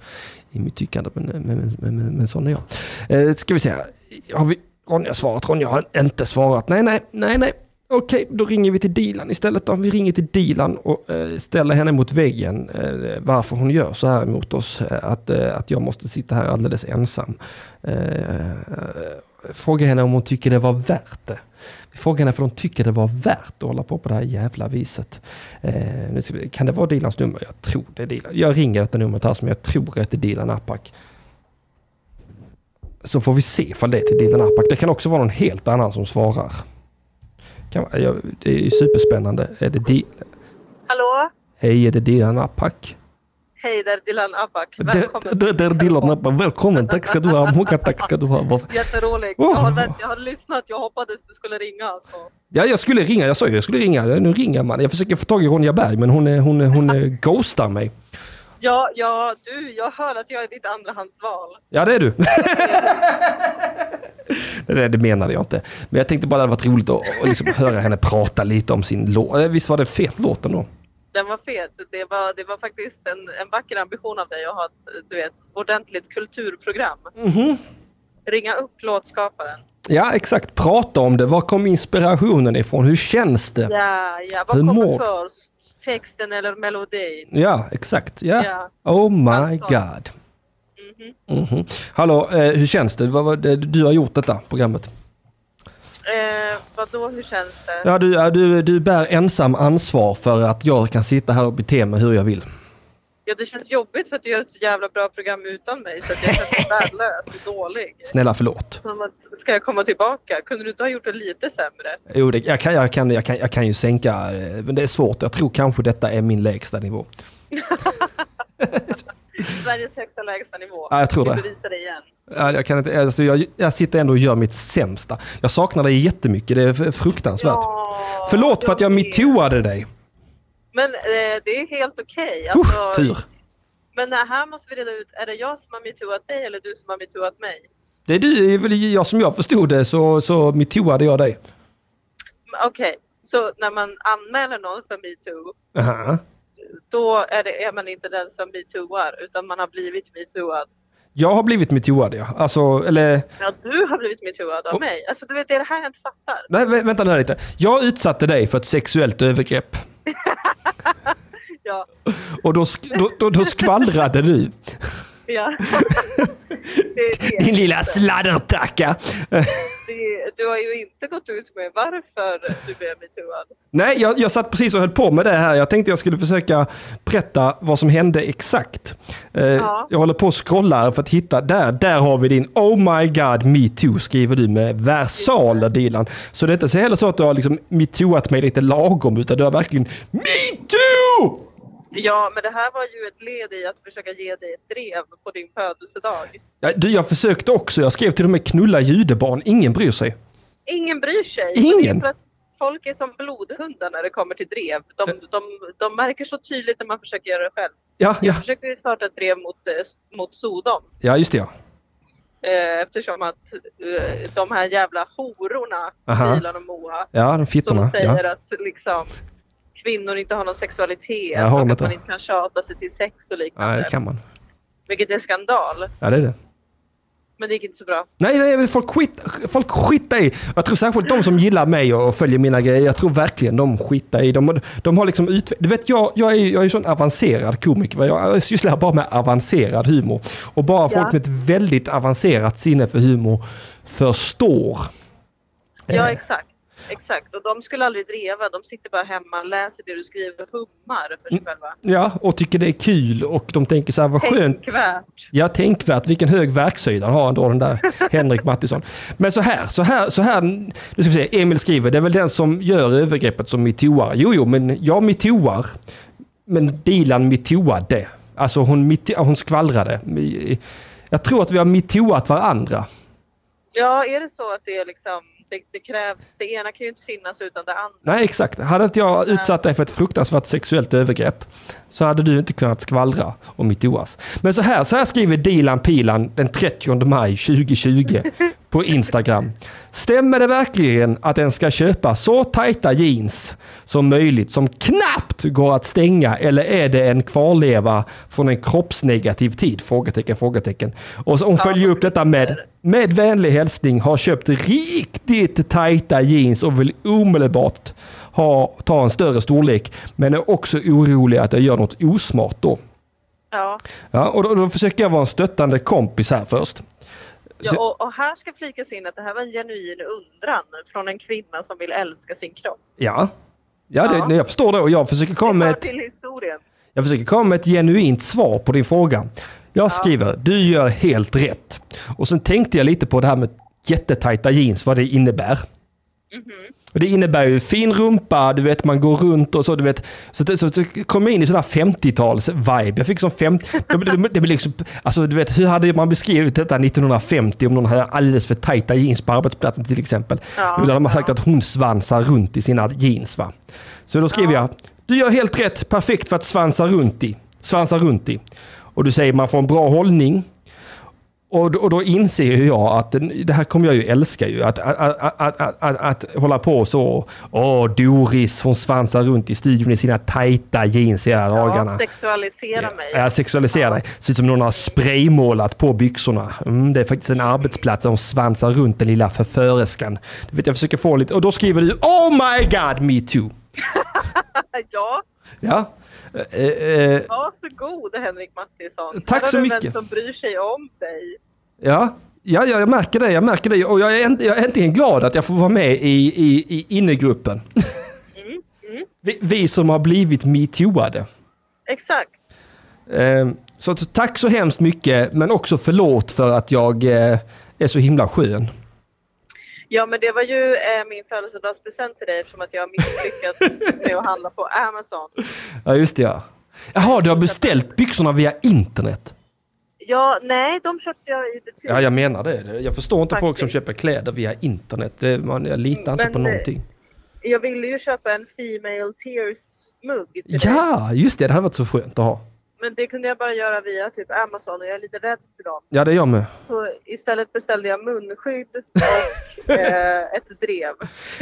i mitt tyckande, men, men, men, men, men, men sån är jag. Eh, ska vi se, här. har vi Ronja svarat? Ronja har inte svarat. Nej, nej, nej, nej. Okej, då ringer vi till Dilan istället. Då. Vi ringer till Dilan och eh, ställer henne mot väggen. Eh, varför hon gör så här mot oss. Eh, att, eh, att jag måste sitta här alldeles ensam. Eh, eh, fråga henne om hon tycker det var värt det. Vi frågar henne för hon tycker det var värt att hålla på på det här jävla viset. Nu ska vi, kan det vara Dilans nummer? Jag tror det är Dilan. Jag ringer detta numret här som jag tror att det är Dilan Apak. Så får vi se ifall det är till Dilan Apak. Det kan också vara någon helt annan som svarar. Kan, ja, det är ju superspännande. Är det Di- Hallå? Hej, är det Dilan Apak? Hej, det är Dilan Apak. Välkommen. det, det är Dilan Apak. Välkommen, tack ska du ha. Många tack ska du ha. Jätteroligt. Oh. Jag, har, vänt- jag har lyssnat, jag hoppades du skulle ringa. Så. Ja, jag skulle ringa. Jag sa ju jag skulle ringa. Nu ringer man. Jag försöker få tag i Ronja Berg, men hon, är- hon, är- hon, är- ghostar mig. Ja, ja, du, jag hör att jag är ditt andrahandsval. Ja, det är du. det, det menade jag inte. Men jag tänkte bara det hade varit roligt att, att liksom höra henne prata lite om sin låt. Eh, Visst var det fet låt ändå? Den var fet. Det var, det var faktiskt en, en vacker ambition av dig att ha ett du vet, ordentligt kulturprogram. Mhm. Ringa upp låtskaparen. Ja, exakt. Prata om det. Var kom inspirationen ifrån? Hur känns det? Ja, ja. Vad Hur kommer mår- först? Texten eller melodin? Ja, exakt. Ja. Ja. Oh my Anton. god. Mhm. Hallå, eh, hur känns det? Vad, det? Du har gjort detta programmet. Eh, vadå, hur känns det? Ja, du, du, du bär ensam ansvar för att jag kan sitta här och bete mig hur jag vill. Ja, det känns jobbigt för att du gör ett så jävla bra program utan mig. Så att jag känns så värdelös och dålig. Snälla förlåt. Som att, ska jag komma tillbaka? Kunde du inte ha gjort det lite sämre? Jo, det, jag, kan, jag, kan, jag, kan, jag kan ju sänka, eh, men det är svårt. Jag tror kanske detta är min lägsta nivå. Sveriges högsta lägsta nivå. Ja, jag tror det. igen. Ja, Jag, kan inte, alltså jag, jag sitter ändå och gör mitt sämsta. Jag saknar dig jättemycket, det är fruktansvärt. Ja, Förlåt för att jag metooade dig. Men eh, det är helt okej. Uh, Alltså, tur. Men det här måste vi reda ut. Är det jag som har metooat dig eller du som har metooat mig? Det är du, väl jag som jag förstod det så, så metooade jag dig. Okej, så när man anmäler någon för metoo, Aha. då är, det, är man inte den som metooar utan man har blivit metooad. Jag har blivit metooad ja. Alltså, eller... Ja, du har blivit metooad av mig. Alltså du vet, det är det här jag inte fattar. Nej, vä- vänta nu här lite. Jag utsatte dig för ett sexuellt övergrepp. Ja, Och då, sk- då, då, då skvallrade du ja. det, är det. Din lilla sladdertacka. Du har ju inte gått ut med varför du blev metooad. Nej, jag, jag satt precis och höll på med det här. Jag tänkte jag skulle försöka berätta vad som hände exakt. Eh, Ja. Jag håller på och scrollar för att hitta. Där, där har vi din Oh my God me too skriver du med versaler Dilan. Så det är inte så heller så att du har liksom metooat mig lite lagom utan du har verkligen me too! Ja, men det här var ju ett led i att försöka ge dig ett drev på din födelsedag. Ja, du, jag försökte också. Jag skrev till och med knulla judebarn. Ingen bryr sig. Ingen bryr sig. Ingen? Folk är som blodhundar när det kommer till drev. De, de, de märker så tydligt när man försöker göra det själv. Ja, ja, Jag försökte ju starta ett drev mot, eh, mot Sodom. ja just det ja. Eh, eftersom att eh, de här jävla hororna, Aha. Dilan och Moa, Ja, de fittorna. som säger Ja. att liksom kvinnor inte har någon sexualitet och att man inte kan tjata sig till sex och liknande. Nej, det kan man. Vilket är skandal. Ja, det är det. Men det gick inte så bra. Nej, nej, folk, skit, folk skitar i. Jag tror särskilt de som gillar mig och följer mina grejer. Jag tror verkligen de skitar i. De, de har liksom ut, Du vet, jag, jag är ju jag är sån avancerad komiker. Jag sysslar bara med avancerad humor. Och bara folk Ja. med ett väldigt avancerat sinne för humor förstår. Ja, Eh. exakt. Exakt. Och de skulle aldrig dreva. De sitter bara hemma, läser det du skriver och hummar för sig själva. Ja, och tycker det är kul och de tänker så här, vad skönt. Tänkvärt. Ja, tänkvärt. Vilken hög verkshöjd han har ändå, den där Henrik Mattisson. Men så här, så här, så här. Nu ska vi se, Emil skriver, det är väl den som gör övergreppet som metooar. Jo, jo, men jag metooar. Men Dilan metooade. Alltså hon, hon skvallrade. Jag tror att vi har metooat varandra. Ja, är det så att det är liksom, det, det krävs, det ena kan ju inte finnas utan det andra. Nej, exakt. Hade inte jag utsatt dig för ett fruktansvärt sexuellt övergrepp så hade du inte kunnat skvallra om mitt oas. Men så här, så här skriver Dilan Pilan den 30 maj 2020 på Instagram. Stämmer det verkligen att den ska köpa så tajta jeans som möjligt som knappt går att stänga eller är det en kvarleva från en kroppsnegativ tid? Frågetecken, frågetecken. Och hon följer upp detta med med vänlig hälsning har köpt riktigt tajta jeans och vill omedelbart ha, ta en större storlek. Men är också orolig att jag gör något osmart då. Ja. Ja, och då, då försöker jag vara en stöttande kompis här först. Ja, och, och här ska flikas in att det här var en genuin undran från en kvinna som vill älska sin kropp. Ja, ja, det, Ja. jag förstår det och jag försöker komma med ett, till historien. jag försöker komma med ett genuint svar på din fråga. Jag skriver, du gör helt rätt. Och sen tänkte jag lite på det här med jättetajta jeans, vad det innebär. Och det innebär ju fin rumpa, du vet man går runt och så, du vet. Så, det- så, så kom jag in i sån här 50-tals-vibe. Jag fick som 50... Det, det, det blir liksom, alltså du vet, hur hade man beskrivit detta 1950 om någon hade alldeles för tajta jeans på arbetsplatsen till exempel? Ja, då hade man sagt att hon svansar runt i sina jeans va. Så då skriver jag, du gör helt rätt, perfekt för att svansa runt i. Svansa runt i. Och du säger man får en bra hållning. Och, då- och då inser ju jag att det här kommer jag ju älska ju. Att, att, att, att, att, hålla på så. Åh, Doris hon svansar runt i studion i sina tajta jeans hela dagarna. Ja, sexualisera mig. Jag sexualiserar dig. Ser ut som någon har spraymålat på byxorna. Mm, det är faktiskt en arbetsplats där hon svansar runt den lilla förföriskan. Du vet, jag försöker få lite... Och då skriver du Oh my God, me too. ja, Ja. Eh, eh, varsågod Henrik Mattisson. Tack så mycket. Som bryr sig om dig. ja. Ja, ja, jag märker det. Jag märker det. Och jag är, jag är äntligen glad att jag får vara med i, i, i innegruppen. vi, vi som har blivit metooade. Exakt. Eh, så, så tack så hemskt mycket, men också förlåt för att jag eh, är så himla skön. Ja, men det var ju eh, min födelsedagspresent till dig eftersom att jag har misslyckats med att handla på Amazon. Ja, just det ja. Jaha, du har beställt byxorna via internet? Ja, nej, de köpte jag i butik. Ja, jag menar det. Jag förstår inte folk som Faktiskt. köper kläder via internet. Det, man, jag litar inte Men, på eh, någonting. Jag ville ju köpa en Female Tears-mugg. Ja, just det. Det hade varit så skönt att ha. Men det kunde jag bara göra via typ Amazon och jag är lite rädd för dem. Ja, det är jag med. Så istället beställde jag munskydd och eh, ett drev.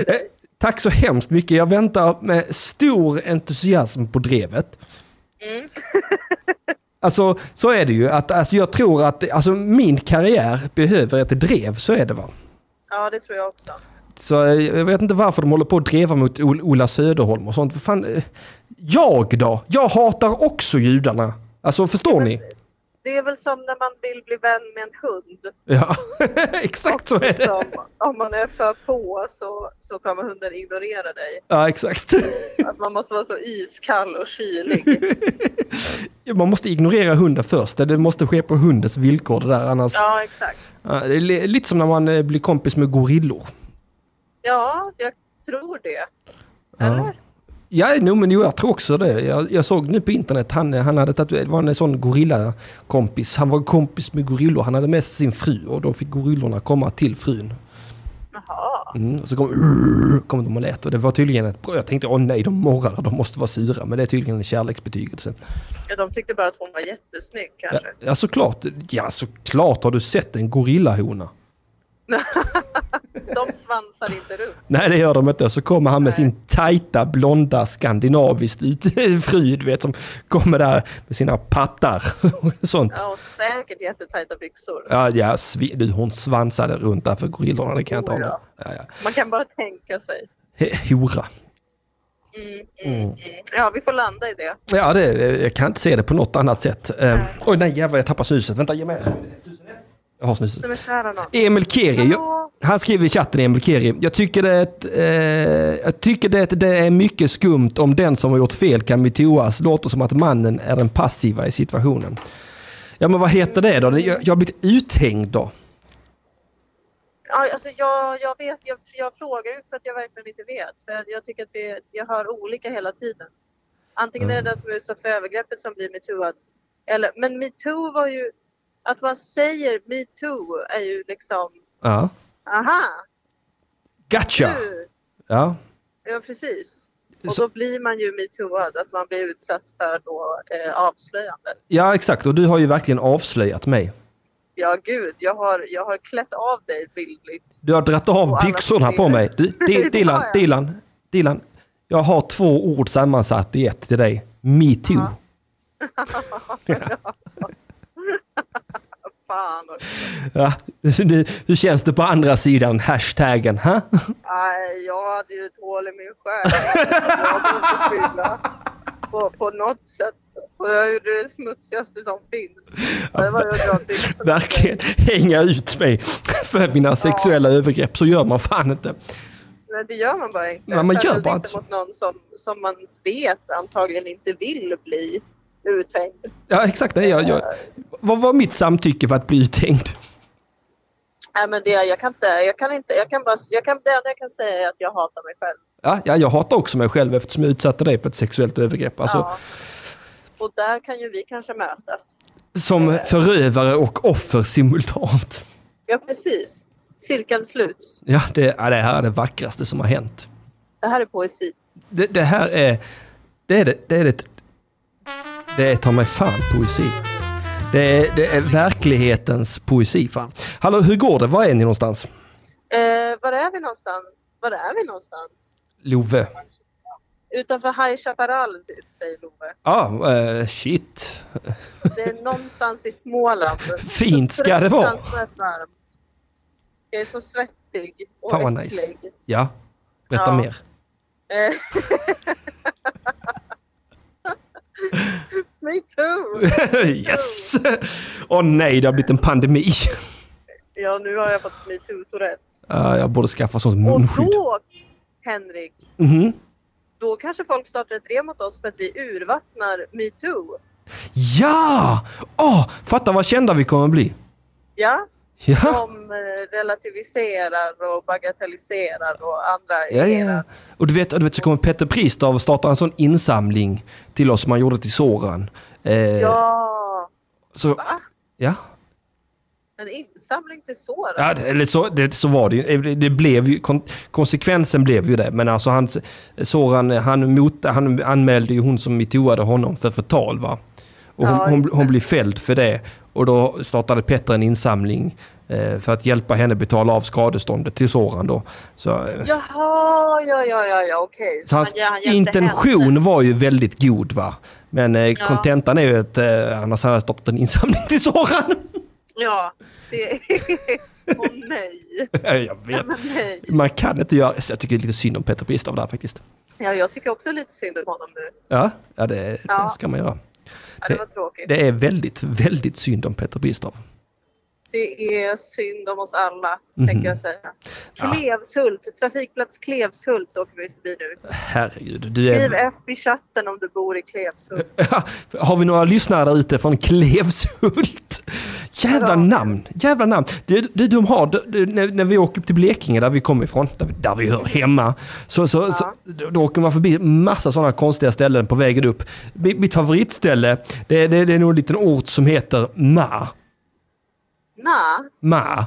Eh, tack så hemskt mycket. Jag väntar med stor entusiasm på drevet. Mm. Alltså så är det ju. Att, alltså, jag tror att alltså, min karriär behöver ett drev, så är det va? Ja, det tror jag också. Så eh, jag vet inte varför de håller på att dreva mot Ol- Ola Söderholm och sånt. Fan, eh, jag då? Jag hatar också judarna. Alltså förstår ni? Det är väl som när man vill bli vän med en hund. Ja, exakt så är det. Liksom, om man är för på så, så kommer hunden ignorera dig. Ja, exakt. Att man måste vara så iskall och kylig. Man måste ignorera hunden först. Det måste ske på hundens villkor det där. Annars, Ja, exakt. Det är li- lite som när man eh, blir kompis med gorillor. Ja, jag tror det. Eller? Ja, no, men jo, jag tror också det. Jag, jag såg nu på internet, han, han hade tatuerat, det var en sån gorillakompis. Han var kompis med gorillor. Han hade med sig sin fru och då fick gorillorna komma till frun. Jaha. Mm, och så kom, kom de och lät och det var tydligen ett bra. Jag tänkte, åh nej, de morrar, de måste vara sura. Men det är tydligen en kärleksbetygelse. Ja, de tyckte bara att hon var jättesnygg Ja, kanske. ja, såklart. Ja, såklart har du sett en gorillahona. De svansar inte runt. Nej, det gör de inte. Så kommer han med sin tajta, blonda, skandinaviskt fru, du vet, som kommer där med sina pattar och sånt. Ja, och säkert jättetajta byxor. Ja, ja du, hon svansade runt där för gorillorna, det kan jag inte hålla. Ja, ja. Man kan bara tänka sig. He- Hora. Mm, mm, mm. Ja, vi får landa i det. Ja, det, jag kan inte se det på något annat sätt. Eh, oj, nej jävlar, jag tappar snuset. Vänta, ge mig. Jag har snuset. Kära. Emil Keri, jag, han skriver i chatten Emil Keri. Jag tycker, det, eh, jag tycker det, det är mycket skumt om den som har gjort fel kan metooas. Låter som att mannen är den passiva i situationen. Ja men vad heter det då? Jag, jag har blivit uthängd då. Ja, alltså jag, jag vet, jag, jag frågar ju för att jag verkligen inte vet. För jag, jag tycker att det, jag hör olika hela tiden. Antingen är det den som är utsatt för övergreppet som blir metooad. Eller, men metoo var ju, att man säger metoo är ju liksom, Ja. aha, Gotcha! nu, Ja. ja precis. Och Så- då blir man ju metooad, att man blir utsatt för då eh, avslöjandet. ja, exakt. Och du har ju verkligen avslöjat mig. Ja gud, jag har, jag har klätt av dig bildligt. Du har dratt av byxorna på mig. Du, Di- Dilan, jag. Dilan, Dilan. Jag har två ord sammansatt i ett till dig. Metoo. Fan. Ja. Nu, hur känns det på andra sidan hashtaggen? Ha? Nej, jag hade ju ett hål i min själ. På, på något sätt. Och jag gjorde det smutsigaste som finns. Det var ju. Verkligen hänga ut mig för mina sexuella övergrepp. Så gör man fan inte. Nej, det gör man bara inte. Nej, man gör bara inte mot någon som, som man vet antagligen inte vill bli uthängd. Ja exakt, det jag, jag, Vad var mitt samtycke för att bli uthängd? Nej, men det, jag kan inte, jag kan inte, jag kan bara, jag kan, det enda jag kan säga är att jag hatar mig själv. Ja, ja, jag hatar också mig själv eftersom jag utsatte dig för ett sexuellt övergrepp. Alltså, Ja. Och där kan ju vi kanske mötas. Som förövare och offer simultant. Ja, precis. Cirkeln sluts. Ja, det, ja, det här är det vackraste som har hänt. Det här är poesi. Det, det här är... Det är det... Det är det, det är ta mig fan poesi. Det är, det är verklighetens poesi fan. Hallå, hur går det? Var är ni någonstans? Eh, var är vi någonstans? Var är vi någonstans? Love. Utanför High Chaparral typ, säger Love. Ja, eh, shit. Det är någonstans i Småland. Fint ska det vara. varmt. Jag är så svettig och Fan vad äcklig. nice. Ja, berätta Ja. mer. Me too! yes! Åh nej, det har blivit en pandemi. Ja, nu har jag fått metoo Tourettes. Ja, jag borde skaffa sånt Och munskydd. då, Henrik, Mhm. då kanske folk startar ett drev mot oss för att vi urvattnar metoo. Ja! Åh, fatta vad kända vi kommer bli. Ja? Ja, De eh, relativiserar och bagatelliserar och andra ja, ja. Och du vet, och du vet så kommer Petter Pristav och starta en sån insamling till oss som han gjorde till Soran. Eh, Ja! Så, Va? ja. En insamling till såren? Ja, eller så, det, så var det ju. Eh, Det, blev ju. Kon, konsekvensen blev ju det. Men alltså han, Soran, han, mot, han anmälde ju hon som metooade honom för förtal va. Och hon, Ja, hon, hon blir fälld för det. Och då startade Petter en insamling för att hjälpa henne betala av skadeståndet till Soran då. Så, eh, Jaha, ja, ja, ja, ja okej. så hans han- intention henne. var ju väldigt god va. Men eh, Ja. kontentan är ju att eh, annars hade startat en insamling till Soran. Ja, det Åh nej. jag Ja, vet. men nej. Man kan inte göra... Jag tycker lite synd om Petter Bristav där faktiskt. Ja, jag tycker också lite synd om honom nu. Ja, ja det, Ja. det ska man göra. Ja, det tråkigt. Det är väldigt, väldigt synd om Petter Bristav. Det är synd om oss alla, Mhm. tänker jag säga. Klevshult, trafikplats Klevshult åker vi förbi nu. Herregud. Du Skriv är... F i chatten om du bor i Klevshult. Har vi några lyssnare där ute från Klevshult? Jävla Ja. namn! Jävla namn! Det, det de har, det, när, när vi åker upp till Blekinge där vi kommer ifrån, där, vi- där vi hör hemma, så, så, så då, åker man förbi massa sådana konstiga ställen på vägen upp. Mitt favoritställe, det, det, det är nog en liten ort som heter Ma. Na, Ma.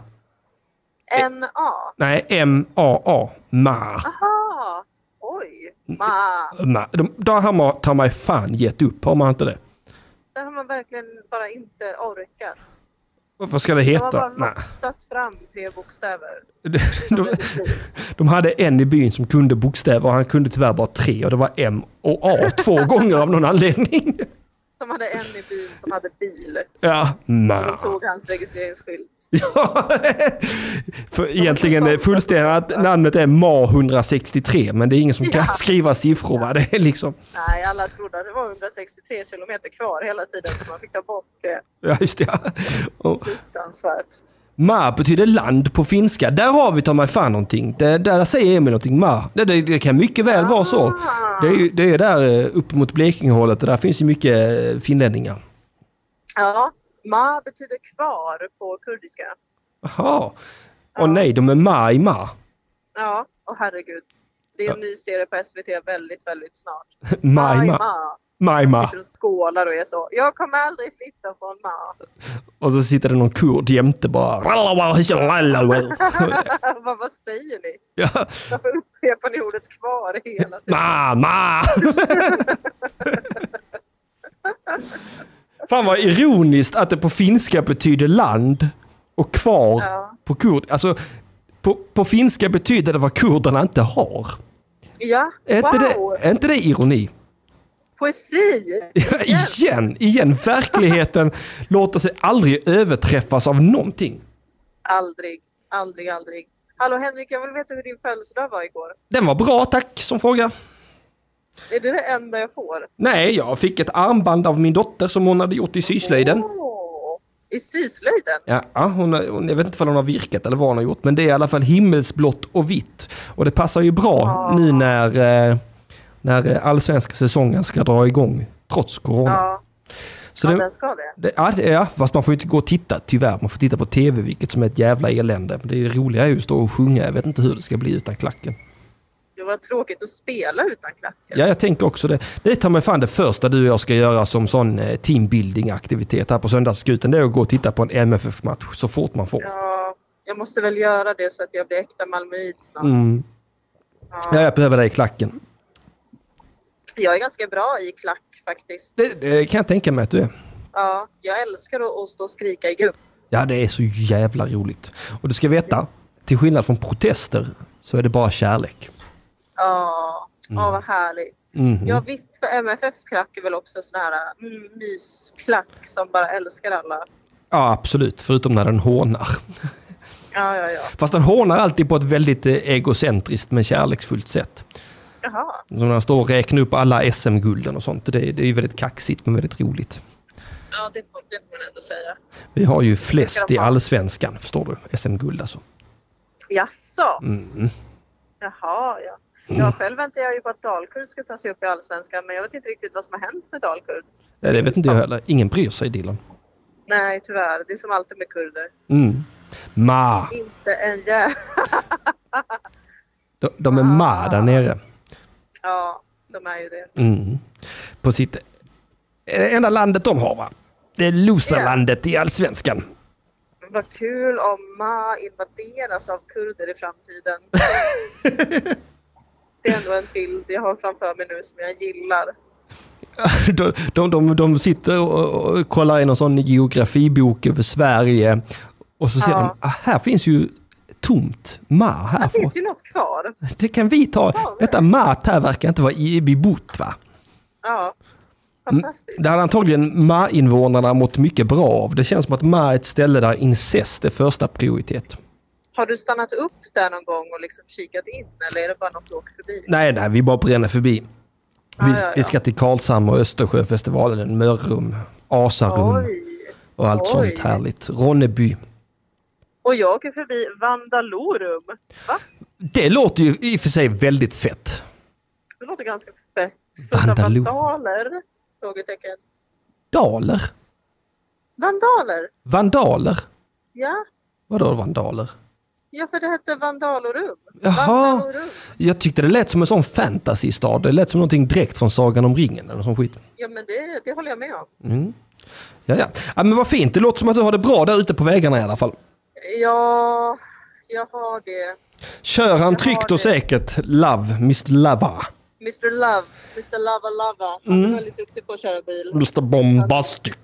N-A. Nej, M-A-A. Ma. Aha, oj. Ma. Ma. De, där har man, tar man fan gett upp, har man inte det? Där har man verkligen bara inte orkat. Vad ska det De har bara heta? Lottat fram tre bokstäver. De, de hade en i byn som kunde bokstäver och han kunde tyvärr bara tre och det var M och A två gånger av någon anledning. De hade en i byn som hade bil. Ja, Ma. De tog hans registreringsskylt. Ja, för egentligen är fullständiga att namnet är MA 163 men det är ingen som kan Ja. skriva siffror va? Det är liksom, Nej, alla trodde att det var 163 kilometer kvar hela tiden så man fick ta bort det. ja just det. ja. Och Fruktansvärt. Ma betyder land på finska. Där har vi ta mig fan någonting. Det, där säger Emil någonting. Ma. Det, det, det kan mycket väl vara så. Det är, det är där eh, upp mot Blekingehållet och där finns ju mycket eh, finlänningar. Ja, ma betyder kvar på kurdiska. Jaha. Åh nej, de är ma i ma. Ja, och herregud. Det är en ny serie på SVT väldigt, väldigt snart. Ma i Ma ma. Ma. Ma i ma. Sitter och skålar och är så. Jag kommer aldrig flytta från ma. Och så sitter det någon kurd jämte bara. vad, vad säger ni? Ja. Varför upprepar ni ordet kvar hela tiden? Ma, ma. Fan vad ironiskt att det på finska betyder land och kvar Ja. på kurd. Alltså på, på finska betyder det vad kurderna inte har. Ja, Är inte, wow! det, är inte det ironi? Poesi! Ja, igen, igen. Verkligheten låter sig aldrig överträffas av någonting. Aldrig, aldrig, aldrig. Hallå Henrik, jag vill veta hur din födelsedag var igår. Den var bra, tack, som fråga. Är det det enda jag får? Nej, jag fick ett armband av min dotter som hon hade gjort i syslöjden. Åh, I syslöjden? Ja, hon, hon, jag vet inte om hon har virkat eller vad hon har gjort, men det är i alla fall himmelsblått och vitt. Och det passar ju bra nu när, eh, när eh, allsvenska säsongen ska dra igång, trots corona. Ja, Så ja det, den ska det. det, ja, fast man får ju inte gå och titta tyvärr. Man får titta på tv, vilket som är ett jävla elände. Men det roliga är ju att stå och sjunga. Jag vet inte hur det ska bli utan klacken. Det var tråkigt att spela utan klackar. Ja, jag tänker också det. Det tar mig fan det första du och jag ska göra som sån eh, teambuilding-aktivitet här på söndagsskuten. Det är att gå och titta på en MFF-match så fort man får. Ja, jag måste väl göra det så att jag blir äkta malmöit snart. Mm. Ja. Ja, jag behöver dig i klacken. Jag är ganska bra i klack faktiskt. Det, det kan jag tänka mig att du är. Ja, jag älskar att, stå och skrika i grupp. Ja, det är så jävla roligt. Och du ska veta, till skillnad från protester så är det bara kärlek. Ja, ja vad härligt. Mhm. Ja visst, för MFFs klack är väl också sån här mm, mysklack som bara älskar alla. Ja, absolut. Förutom när den hånar. Ja, ja, ja. Fast den hånar alltid på ett väldigt eh, egocentriskt men kärleksfullt sätt. Jaha. Som när den står och räknar upp alla SM-gulden och sånt. Det, det är ju väldigt kaxigt men väldigt roligt. Ja, det får, det får man ändå säga. Vi har ju flest i allsvenskan, förstår du? SM-guld alltså. Jaså? Mm. Jaha, ja. Ja, själv väntar jag ju på att Dalkurd ska ta sig upp i Allsvenskan, men jag vet inte riktigt vad som har hänt med Dalkurd. Ja, det vet inte jag heller. Ingen bryr sig, Dilan. Nej, tyvärr. Det är som alltid med kurder. Mm. Ma. Inte en jä... De, de är ma där nere. Ja, de är ju det. Mm. På sitt... Det enda landet de har va? Det är loserlandet i allsvenskan. Vad kul om Ma invaderas av kurder i framtiden. det är ändå en bild jag har framför mig nu som jag gillar. de, de, de, de sitter och, och kollar i någon sån geografibok över Sverige. Och så ser Ja. de, ah, här finns ju tomt. Ma här. Det finns ju något kvar. det kan vi ta. Detta mat här verkar inte vara i- bebott va? Ja. Mm. Fantastiskt. Det hade antagligen Ma-invånarna mått mycket bra av. Det känns som att Ma är ett ställe där incest är första prioritet. Har du stannat upp där någon gång och liksom kikat in eller är det bara något du åker förbi? Nej, nej, vi bara bränner förbi. Vi, Ah, ja, ja. vi ska till Karlshamn och Östersjöfestivalen, Mörrum, Asarum Oj. och allt oj. sånt härligt. Ronneby. Och jag åker förbi Vandalorum. Va? Det låter ju i och för sig väldigt fett. Det låter ganska fett. Vandalorum. vandaler? Frågetecken. Daler? Vandaler? Vandaler? Ja. Vadå vandaler? Ja, för det hette Vandalorum. Jaha, Vandalorum. jag tyckte det lät som en sån fantasy-stad. Det lät som någonting direkt från Sagan om ringen eller sån skit. Ja, men det, det håller jag med om. Mm. Ja, ja. ja, men vad fint. Det låter som att du har det bra där ute på vägarna i alla fall. Ja, jag har det. Kör han Jag tryggt och säkert Love, Mr Lava. Mr Love, Mr Lava Lava. Han Mm. är väldigt duktig på att köra bil. Mr Bombastic.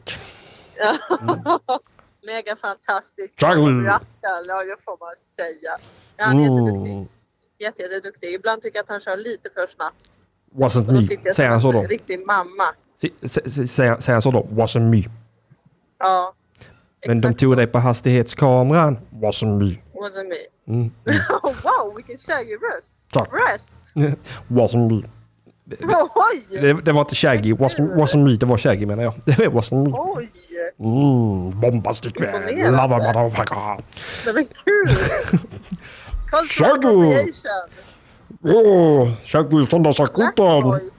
Ja. Mega fantastisk. Ja det får man säga. Ja, han är jätteduktig. Mm. Jätte, jätteduktig. Ibland tycker jag att han kör lite för snabbt. Wasn't me. Säger han så då? riktig mamma. Säger han så då? Wasn't me. Ja, Men de tog dig på hastighetskameran. Wasn't me. wasn't me. Mm. wow, vilken shaggy röst. Tack. Röst. Wasn't me. Oj, Det, det var inte Shaggy. Wasn't, wasn't me. Det var Shaggy menar jag. Det wasn't me. oj. Mm, bombastic man. Love a motherfucker. Nej men kul. Shaggy. Åh, Shaggy Black söndagsakuten. voice.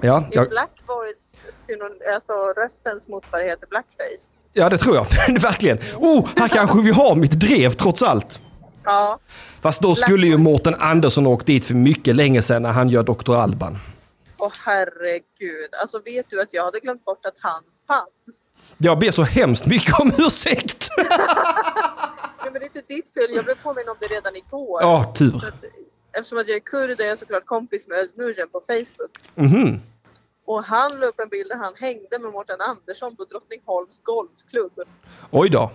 Ja, Är jag, black voice synon- alltså röstens motsvarighet till blackface? Ja, det tror jag. Verkligen. Oh, här kanske vi har mitt drev trots allt. Ja, Fast då skulle ju Mårten Andersson åkt dit för mycket länge sedan när han gör Dr. Alban. Åh herregud. Alltså vet du att jag hade glömt bort att han fanns? Jag ber så hemskt mycket om ursäkt. Ja, men det är inte ditt fel. Jag blev påminn om det redan igår. Ja, tur. Eftersom att jag är kurd är jag såklart kompis med Öznujen på Facebook. Mhm. Och han la upp en bild där han hängde med Mårten Andersson på Drottningholms golfklubb. Oj då.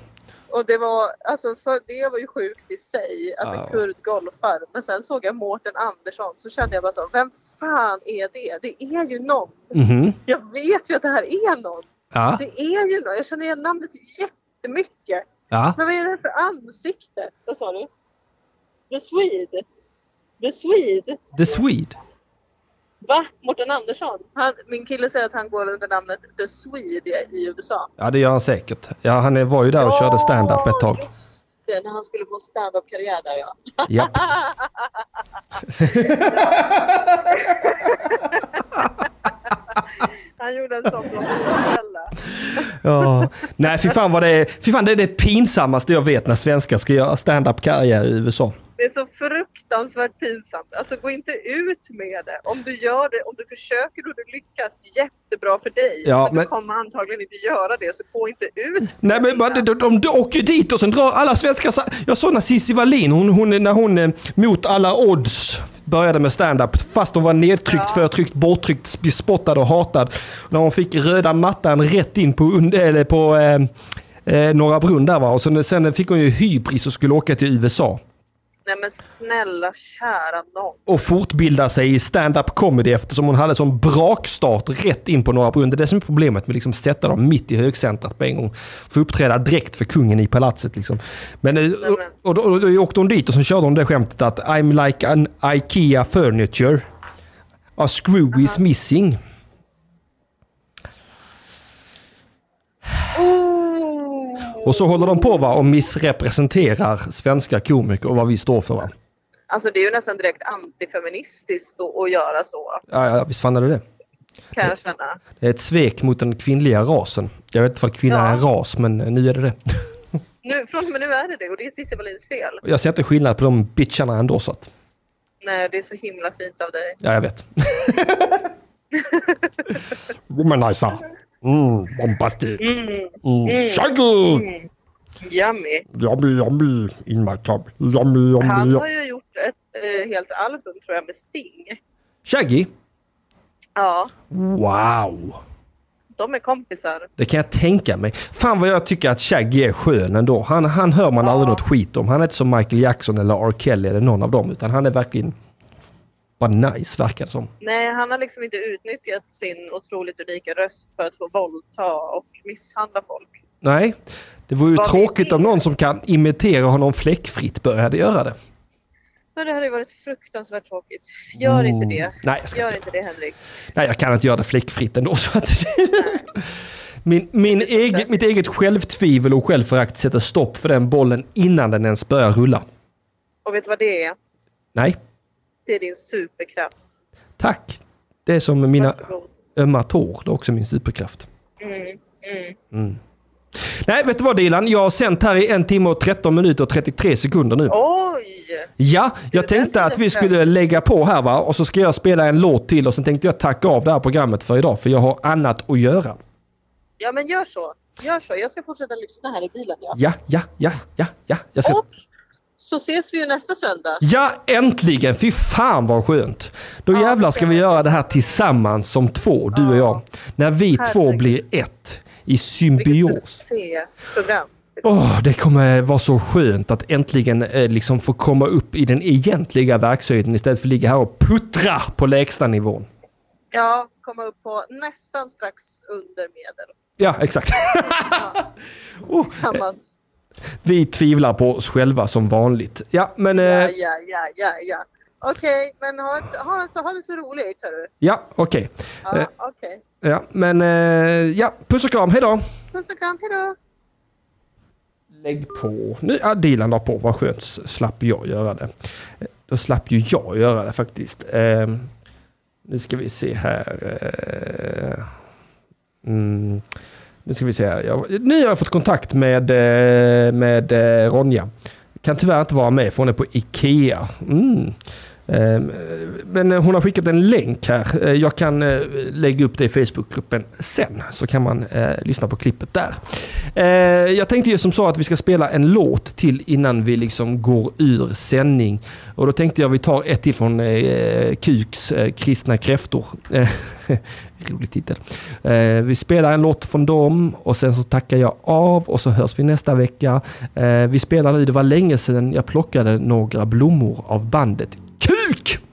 Och det var, alltså för det var ju sjukt i sig att en kurd golfar. Men sen såg jag Mårten Andersson så kände jag bara så, vem fan är det? Det är ju någon. Mhm. Jag vet ju att det här är någon. Ja. Det är ju någon. Jag känner igen namnet jättemycket. Ja. Men vad är det för ansikte? Vad sa du? The Swede. The Swede. The Swede. Va? Mårten Andersson? Han, min kille säger att han går under namnet The Swede i, i USA. Ja, det gör han säkert. Ja, han är- var ju där och körde stand-up ett tag. Just det, när han skulle få stand-up-karriär där ja. Ja. Han gjorde en sån Mozzarella. ja. Nej, fy fan vad det är. Fy fan, det är det pinsammaste jag vet när svenskar ska göra stand-up-karriär i USA. Det är så fruktansvärt pinsamt. Alltså gå inte ut med det. Om du gör det, om du försöker och du lyckas, jättebra för dig. Ja, men, men- du kommer antagligen inte göra det, så gå inte ut. Nej men bara, de, de, de åker ju dit och sen drar alla svenskar... sa- Jag såg när Cissi Wallin, hon, hon, när hon eh, mot alla odds började med stand-up fast hon var nedtryckt, förtryckt, borttryckt, bespottad och hatad. När hon fick röda mattan rätt in på, eller på eh, eh, Norra Brunn där va. Och sen, sen fick hon ju hybris och skulle åka till USA. Nej men snälla kära nån. och fortbilda sig i stand-up comedy eftersom hon hade sån brakstart rätt in på Norra Brunn. Det är det som är problemet med liksom sätta dem mitt i högcentrat på en gång. Få uppträda direkt för kungen i palatset. Liksom. Men, eh, och, och, då, och då åkte hon dit och så körde hon det skämtet att I'm like an IKEA furniture. A screw is missing. Och så håller de på va och missrepresenterar svenska komiker och vad vi står för. Va? Alltså det är ju nästan direkt antifeministiskt att, att göra så, Ja, ja, visst fan är det det. kan jag känna. Det är ett svek mot den kvinnliga rasen. Jag vet inte om kvinna är en ras, men nu är det det. Nu, från och med nu är det det och det är Cissi Wallins fel. Jag ser inte skillnad på de bitcharna ändå så att, Nej, det är så himla fint av dig. ja jag vet. Womanizer. Mm, bombastic. Mm. Mm. Mm. Shaggy! Mm. Yummy. Yummy, yummy in my tub. Yummy, Han yummy. har ju gjort ett eh, helt album tror jag med Sting. Shaggy? Ja, Wow! de är kompisar. Det kan jag tänka mig. Fan vad jag tycker att Shaggy är skön ändå. Han, han hör man aldrig något skit om. Han är inte som Michael Jackson eller R. Kelly eller någon av dem. Utan han är verkligen bara nice verkar det som. Nej, han har liksom inte utnyttjat sin otroligt unika röst för att få våldta och misshandla folk. Nej, det vore ju Vad vi tråkigt om någon som kan imitera honom fläckfritt började göra det. Men det hade ju varit fruktansvärt tråkigt. Gör inte det. Mm. Nej, jag ska Gör inte inte det Henrik. Nej, jag kan inte göra det fläckfritt ändå. Så att min, min Det eget, mitt eget självtvivel och självförakt sätter stopp för den bollen innan den ens börjar rulla. Och vet du vad det är? Nej, Det är din superkraft. tack. Det är som mina Varsågod. ömma tår. Det är också min superkraft. Mm, mm. Nej, vet du vad Dilan? Jag har sänt här i en timme och 13 minuter och 33 sekunder nu. Oj! Ja, jag tänkte att vi skulle lägga på här va och så ska jag spela en låt till och sen tänkte jag tacka av det här programmet för idag för jag har annat att göra. Ja men gör så. Gör så. Jag ska fortsätta lyssna här i bilen. Ja. Ja, ja, ja, ja, ja. Jag ska... Och så ses vi ju nästa söndag. Ja, äntligen! Fy fan vad skönt! Då Ja, jävlar ska vi göra det här tillsammans som två, du och jag. När vi två Herregud. blir ett i symbios. succéprogram. Åh, det kommer vara så skönt att äntligen eh, liksom få komma upp i den egentliga verkshöjden istället för att ligga här och puttra på lägsta nivån. Ja, komma upp på nästan strax under medel. Ja, exakt. oh, Tillsammans. Vi tvivlar på oss själva som vanligt. Ja, men... Eh, Ja, ja, ja, ja, ja, ja. Okej, men ha, ett- ha, så, ha det så roligt hörru. okej. Ja, Eh. okej. Ja, men... Eh, ja, puss och kram. Hej då! Puss och kram, hejdå. Lägg på. Nu, ja, Dilan la på. Vad skönt. Slapp jag göra det. Eh, Då slapp ju jag göra det faktiskt. Eh, nu ska vi se här. Eh, mm, nu ska vi se här. Jag, nu har jag fått kontakt med, eh, med eh, Ronja. Kan tyvärr inte vara med för hon är på Ikea. Mm. Ehm, men eh, hon har skickat en länk här. Eh, jag kan eh, lägga upp det i Facebookgruppen sen. Så kan man lyssna på klippet där. Jag tänkte ju som så att vi ska spela en låt till innan vi liksom går ur sändning. Och då tänkte jag vi tar ett till från Kuks Kristna kräftor. Rolig titel. Vi spelar en låt från dem och sen så tackar jag av och så hörs vi nästa vecka. Vi spelar nu, det var länge sedan jag plockade några blommor av bandet Kuk!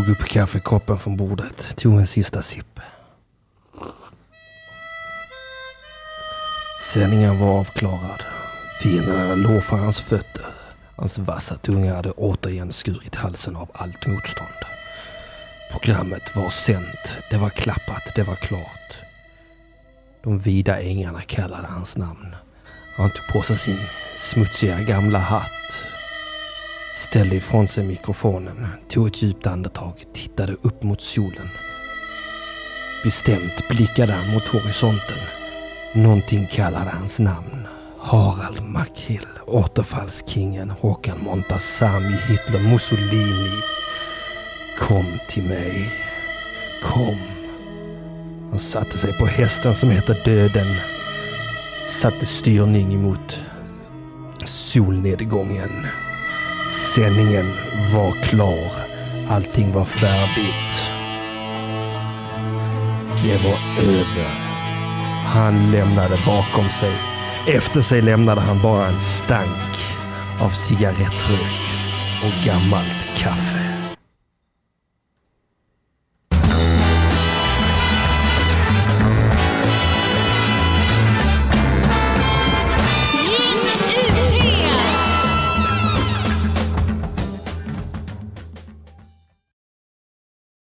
Tog upp kaffekoppen från bordet, tog en sista sipp. Sändningen var avklarad. Fienden låg för hans fötter. Hans vassa tunga hade återigen skurit halsen av allt motstånd. Programmet var sänt, det var klappat, det var klart. De vida ängarna kallade hans namn. Han tog på sig sin smutsiga gamla hatt. Ställde ifrån sig mikrofonen, tog ett djupt andetag, tittade upp mot solen. Bestämt blickade han mot horisonten. Någonting kallade hans namn. Harald Makrill, återfallskingen, Håkan Montazami, Hitler, Mussolini. Kom till mig. Kom. Han satte sig på hästen som heter Döden. Satte styrning emot solnedgången. Sändningen var klar. Allting var färdigt. Det var över. Han lämnade bakom sig. Efter sig lämnade han bara en stank av cigarettrök och gammalt kaffe.